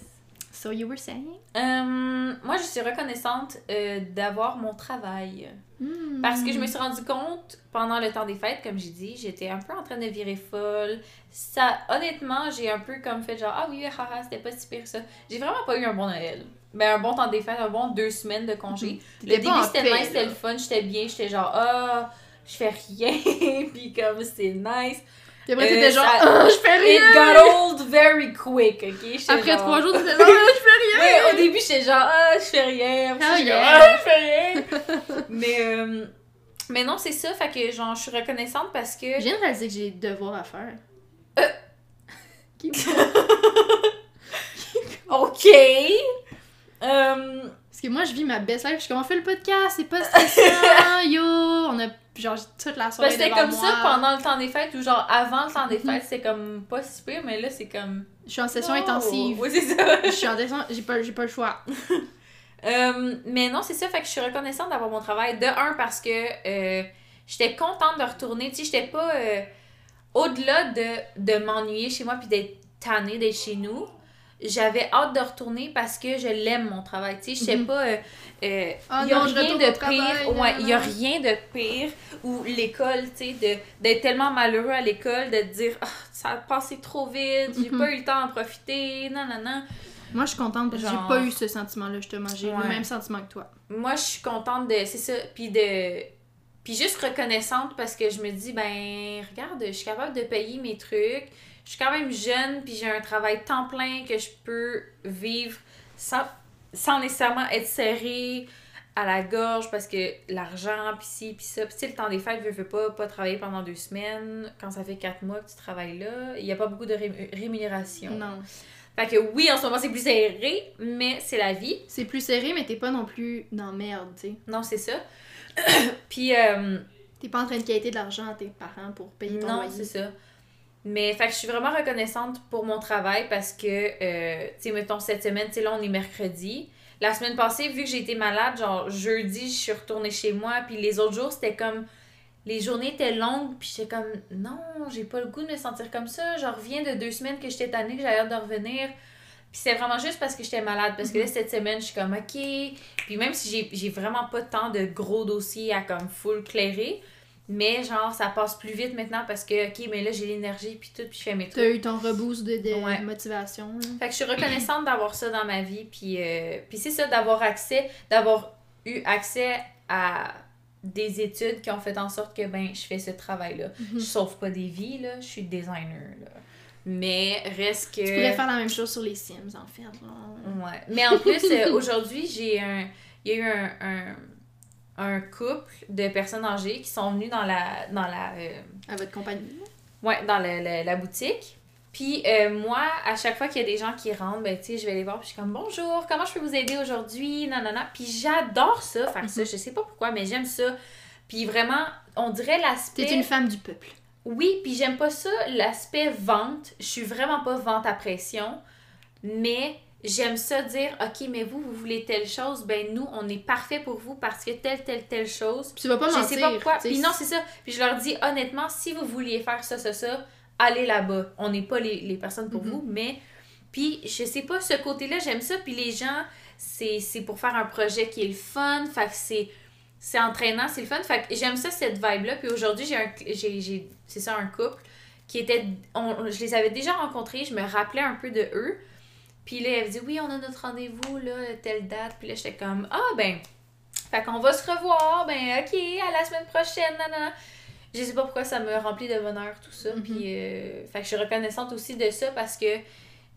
So you were saying? Euh, moi, je suis reconnaissante euh, d'avoir mon travail. Hmm. Parce que je me suis rendu compte pendant le temps des fêtes, comme j'ai dit, j'étais un peu en train de virer folle. Ça, honnêtement, j'ai un peu comme fait genre, ah oui, haha, c'était pas si pire ça. J'ai vraiment pas eu un bon Noël. Mais un bon temps des fêtes, un bon deux semaines de congé. Le T'étais début, c'était nice, c'était le fun, j'étais bien, j'étais genre, ah, je fais rien, puis comme c'est nice. Puis après, Euh, t'étais genre, ça- Ah, je fais It rien! got old very quick, ok? Après genre- trois jours, t'étais genre, Ah, je fais rien! Ouais, au début, j'étais genre, ah, je fais rien. Après, Oh yeah. ah, je fais rien. mais, euh, mais non, c'est ça. Fait que, genre, je suis reconnaissante parce que. Je viens de réaliser que j'ai des devoirs à faire. Keep Ok. Euh, Parce que moi, je vis ma best life. Je suis comme, on fait le podcast, c'est pas stressant, yo! On a, genre, toute la soirée c'était comme moi. ça pendant le temps des fêtes ou genre avant le temps des Mhm. fêtes, c'est comme pas si pire, mais là c'est comme. Je suis en session Oh! intensive. Oui, c'est ça. Je suis en session, j'ai pas, j'ai pas le choix. Euh, mais non, c'est ça, fait que je suis reconnaissante d'avoir mon travail. De un, parce que euh, j'étais contente de retourner. Tu sais, j'étais pas. euh, Au-delà de, de m'ennuyer chez moi puis d'être tannée d'être chez nous, j'avais hâte de retourner parce que je l'aime mon travail. Tu sais, Mhm. pas. euh, euh, Ah il y a non, je rien retourne de au travail, pire. nan, Ouais, il y a rien de pire où l'école, tu sais, de- d'être tellement malheureux à l'école, de te dire Ah, ça a passé trop vite, j'ai Mhm. pas eu le temps d'en profiter, non, non, non. Moi, je suis contente parce que Genre- j'ai pas eu ce sentiment-là, justement. J'ai Ouais. le même sentiment que toi. moi je suis contente de c'est ça puis de puis juste reconnaissante parce que je me dis ben regarde je suis capable de payer mes trucs. Je suis quand même jeune puis j'ai un travail temps plein que je peux vivre sans sans nécessairement être serrée à la gorge parce que l'argent puis ci puis ça. Puis tu sais, le temps des fêtes je veux pas pas travailler pendant deux semaines. Quand ça fait quatre mois que tu travailles là il y a pas beaucoup de ré- rémunération. Non. fait que oui en ce moment c'est plus serré mais c'est la vie. C'est plus serré, mais t'es pas non plus dans merde, tu sais. non c'est ça puis euh, T'es pas en train de quêter de l'argent à tes parents pour payer ton Non, loyer. c'est ça. Mais fait que je suis vraiment reconnaissante pour mon travail parce que, euh, tu sais, mettons, cette semaine, tu sais, là, on est mercredi. La semaine passée, vu que j'ai été malade, genre, jeudi, je suis retournée chez moi. Puis les autres jours, c'était comme. Les journées étaient longues, puis j'étais comme, non, j'ai pas le goût de me sentir comme ça. Je reviens de deux semaines que j'étais tannée, que j'avais hâte de revenir. Puis c'est vraiment juste parce que j'étais malade. Parce que là, cette semaine, je suis comme, OK. Puis même si j'ai- j'ai vraiment pas tant de gros dossiers à comme full clairer, mais genre, ça passe plus vite maintenant parce que, OK, mais là, j'ai l'énergie, puis tout, puis je fais mes trucs. T'as eu ton reboost de, de Ouais. motivation. là. Fait que je suis reconnaissante d'avoir ça dans ma vie. Puis, euh, puis c'est ça, d'avoir accès, d'avoir eu accès à des études qui ont fait en sorte que, ben, je fais ce travail-là. Mhm. Je sauve pas des vies, là. Je suis designer, là. Mais reste que... Tu pourrais faire la même chose sur les Sims, en fait. là. Ouais. Mais en plus, euh, aujourd'hui, j'ai un... Il y a eu un, un, un couple de personnes âgées qui sont venus dans la... Dans la euh, À votre compagnie. Ouais, dans le- le- la boutique. Puis euh, moi, à chaque fois qu'il y a des gens qui rentrent, ben tu sais, je vais les voir, puis je suis comme bonjour, comment je peux vous aider aujourd'hui, nanana. Puis j'adore ça, faire ça, je sais pas pourquoi, mais j'aime ça. Puis vraiment, on dirait l'aspect. T'es une femme du peuple. Oui, puis j'aime pas ça, l'aspect vente. Je suis vraiment pas vente à pression, mais j'aime ça dire, ok, mais vous, vous voulez telle chose, ben nous, on est parfait pour vous parce que telle, telle, telle chose. Puis tu vas pas Je mentir. sais pas pourquoi. Puis non, c'est ça. Puis je leur dis honnêtement, si vous vouliez faire ça, ça, ça, allez là-bas. On n'est pas les, les personnes pour Mhm. vous, mais. Puis je sais pas, ce côté-là, j'aime ça. Puis les gens, c'est c'est pour faire un projet qui est le fun. Fait que c'est. C'est entraînant, c'est le fun. Fait que j'aime ça, cette vibe-là. Puis aujourd'hui, j'ai un. j'ai- j'ai- C'est ça, un couple qui était. on- je les avais déjà rencontrés, je me rappelais un peu de eux. Puis là, elle me dit Oui, on a notre rendez-vous, là, telle date. Puis là, j'étais comme Ah, ben. Fait qu'on va se revoir, ben, ok, à la semaine prochaine, nanana. Je sais pas pourquoi ça me remplit de bonheur, tout ça. Mhm. Puis, euh, fait que je suis reconnaissante aussi de ça parce que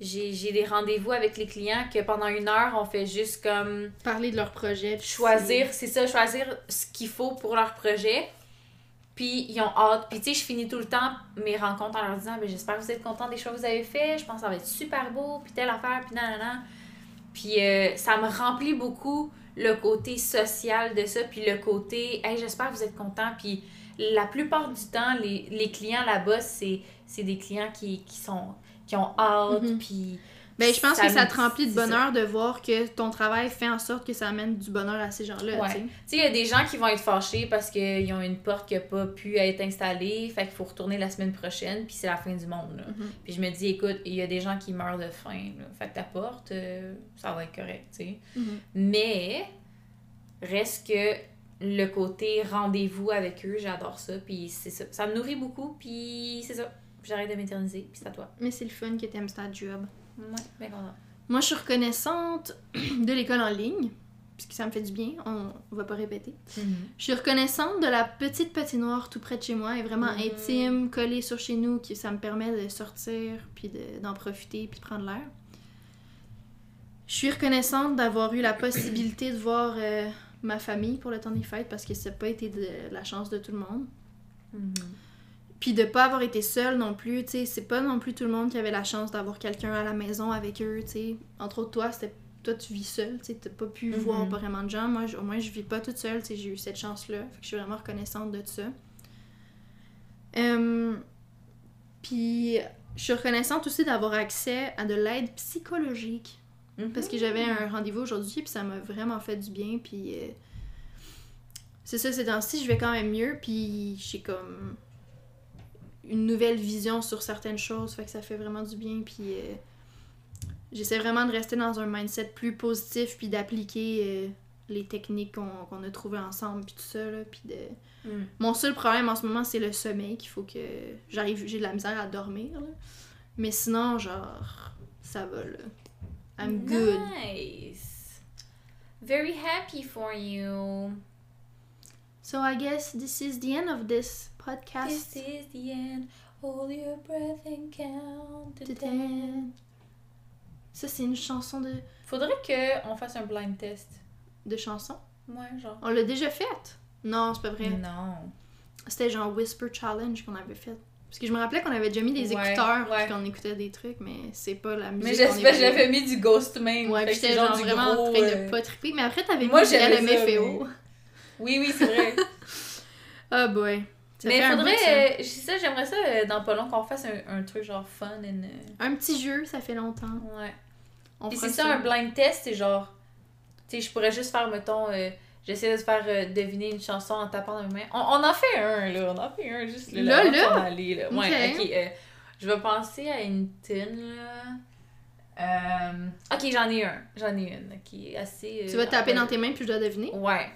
j'ai des rendez-vous avec les clients que pendant une heure, on fait juste comme Parler de leur projet. choisir, c'est ça, choisir ce qu'il faut pour leur projet. Puis ils ont hâte. Puis tu sais, je finis tout le temps mes rencontres en leur disant J'espère que vous êtes contents des choix que vous avez fait. Je pense que ça va être super beau. Puis telle affaire. Puis nanana. Puis euh, ça me remplit beaucoup le côté social de ça. Puis le côté Hey, j'espère que vous êtes contents. Puis la plupart du temps, les, les clients là-bas, c'est c'est des clients qui, qui sont qui ont hâte. Mhm. Puis. Ben, je pense que ça te remplit de bonheur de voir que ton travail fait en sorte que ça amène du bonheur à ces gens-là. Ouais. tu sais. Tu sais, il y a des gens qui vont être fâchés parce qu'ils ont une porte qui n'a pas pu être installée, fait qu'il faut retourner la semaine prochaine, puis c'est la fin du monde. Là. Mhm. Puis je me dis, écoute, il y a des gens qui meurent de faim, là. fait que ta porte, euh, ça va être correct, tu sais. Mhm. Mais, reste que le côté rendez-vous avec eux, j'adore ça, puis c'est ça. Ça me nourrit beaucoup, puis c'est ça. J'arrête de m'éterniser, puis c'est à toi. Mais c'est le fun que t'aimes ta job. Ouais, bien content. Moi, je suis reconnaissante de l'école en ligne, puisque ça me fait du bien, on va pas répéter. Je suis reconnaissante de la petite patinoire tout près de chez moi, elle est vraiment Mhm. intime, collée sur chez nous, qui ça me permet de sortir, puis de- d'en profiter, puis de prendre l'air. Je suis reconnaissante d'avoir eu la possibilité de voir euh, ma famille pour le temps des fêtes, parce que ça n'a pas été de la chance de tout le monde. Mhm. Puis de pas avoir été seule non plus, tu sais, c'est pas non plus tout le monde qui avait la chance d'avoir quelqu'un à la maison avec eux, tu sais. Entre autres, toi, c'était toi, tu vis seule, tu sais, t'as pas pu Mhm. voir vraiment de gens. Moi, au moins, je vis pas toute seule, tu sais, j'ai eu cette chance-là. Fait que je suis vraiment reconnaissante de ça. Euh, Puis, je suis reconnaissante aussi d'avoir accès à de l'aide psychologique. Mhm. Parce que j'avais un rendez-vous aujourd'hui, puis ça m'a vraiment fait du bien, puis... euh, c'est ça, ces temps-ci, je vais quand même mieux, puis j'ai comme une nouvelle vision sur certaines choses, fait que ça fait vraiment du bien, puis euh, j'essaie vraiment de rester dans un mindset plus positif, puis d'appliquer euh, les techniques qu'on a trouvées ensemble, puis tout ça, là, puis de... Mm. Mon seul problème en ce moment, c'est le sommeil, qu'il faut que j'arrive, j'ai de la misère à dormir, là. Mais sinon, genre, ça va, là. I'm good. Nice. Very happy for you. So I guess this is the end of this This podcast. is the end. Hold your breath and count to ten. Ça, c'est une chanson de, Faudrait que on fasse un blind test. de chanson? Ouais, genre. On l'a déjà faite? Non, c'est pas vrai. Non. C'était genre Whisper Challenge qu'on avait fait. Parce que je me rappelais qu'on avait déjà mis des Ouais, écouteurs ouais. puis qu'on écoutait des trucs, mais c'est pas la musique Mais qu'on j'espère que j'avais mis du Ghost Main. Ouais, j'étais genre du vraiment en gros, train euh, de pas triper. Mais après, t'avais mis ça, LMFAO. Oui, oui, c'est vrai. Ah boy. Mais bout, faudrait. ça. euh, ça, j'aimerais ça euh, dans pas long qu'on fasse un, un truc genre fun and. euh, Un petit jeu, ça fait longtemps. Ouais. On Et fera c'est ça, un blind test, c'est genre. Tu sais, je pourrais juste faire, mettons. euh, J'essaie de te faire euh, deviner une chanson en tapant dans mes mains. On, on en fait un, là. On en fait un juste là. Là, là? allait, là. Ouais, Ok. je vais penser à une tune, là. Ok, j'en ai un. J'en ai une qui est assez. Tu vas taper dans tes mains puis je dois deviner? Ouais.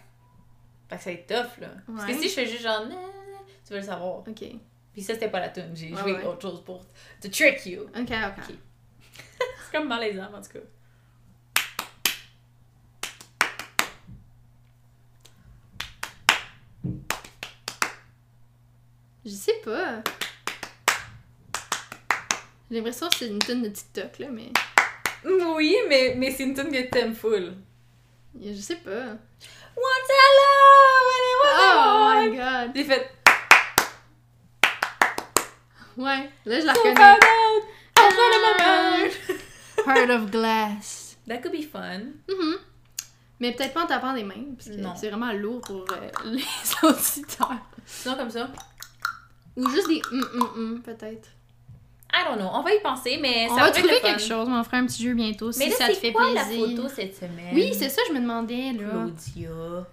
Fait que ça va être tough, là. Parce que si je fais juste genre. Tu veux le savoir. Ok. Puis ça, c'était pas la tune. J'ai joué ouais. autre chose pour. To trick you. Ok, ok. Ok. C'est comme malaisant, en tout cas. Je sais pas. J'ai l'impression que c'est une tune de TikTok, là, mais Oui, mais, mais c'est une tune que t'aimes full. je sais pas. And it was Oh my god. J'ai fait Ouais, là je la So reconnais. mind. Heart of Glass. That could be fun. Mhm. Mais peut-être pas en tapant des mains, parce que c'est vraiment lourd pour euh, les auditeurs. Sinon, comme ça. Ou juste des hum hum hum, peut-être. I don't know. On va y penser, mais On ça va pourrait trouver quelque chose, on va faire un petit jeu bientôt Mais si là, ça te fait quoi plaisir. la photo cette semaine? Oui, c'est ça, je me demandais là. Claudia.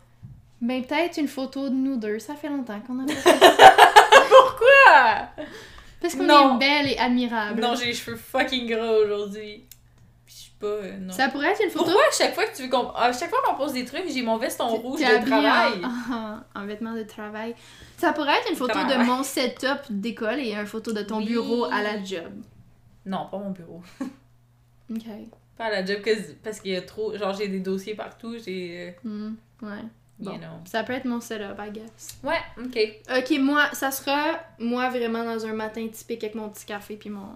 Ben peut-être une photo de nous deux, ça fait longtemps qu'on a pas fait ça. Pourquoi? Parce qu'on est belle et admirable. Non, j'ai les cheveux fucking gras aujourd'hui. Puis je suis pas. euh, non. Ça pourrait être une photo? Pourquoi à chaque fois que tu veux qu'on. À chaque fois qu'on pose des trucs, j'ai mon veston rouge de travail. En, en, en vêtements de travail. Ça pourrait être une photo de mon setup d'école et une photo de ton Oui. bureau à la job. Non, pas mon bureau. Ok. Pas à la job parce qu'il y a trop. Genre, j'ai des dossiers partout, j'ai. Hmm, ouais. Bon. You know. Ça peut être mon setup, I guess. Ouais, ok. Ok, moi, ça sera moi vraiment dans un matin typique avec mon petit café puis mon.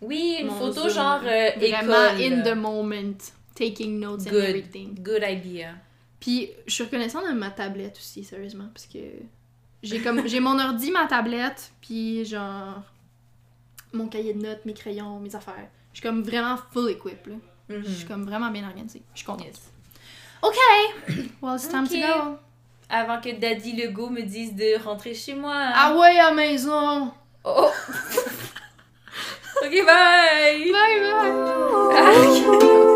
Oui, une mon photo Zoom. genre euh, Vraiment école. in the moment. Taking notes and everything. Good idea. Puis je suis reconnaissante de ma tablette aussi, sérieusement, parce que j'ai comme j'ai mon ordi, ma tablette, puis genre mon cahier de notes, mes crayons, mes affaires. Je suis comme vraiment full equip là. Mhm. Je suis comme vraiment bien organisée. Je suis contente. Yes. OK. Well, it's time to go. Avant que Daddy Legault me dise de rentrer chez moi. Ah ouais, à maison. Oh! ok, bye! Bye bye. Ah,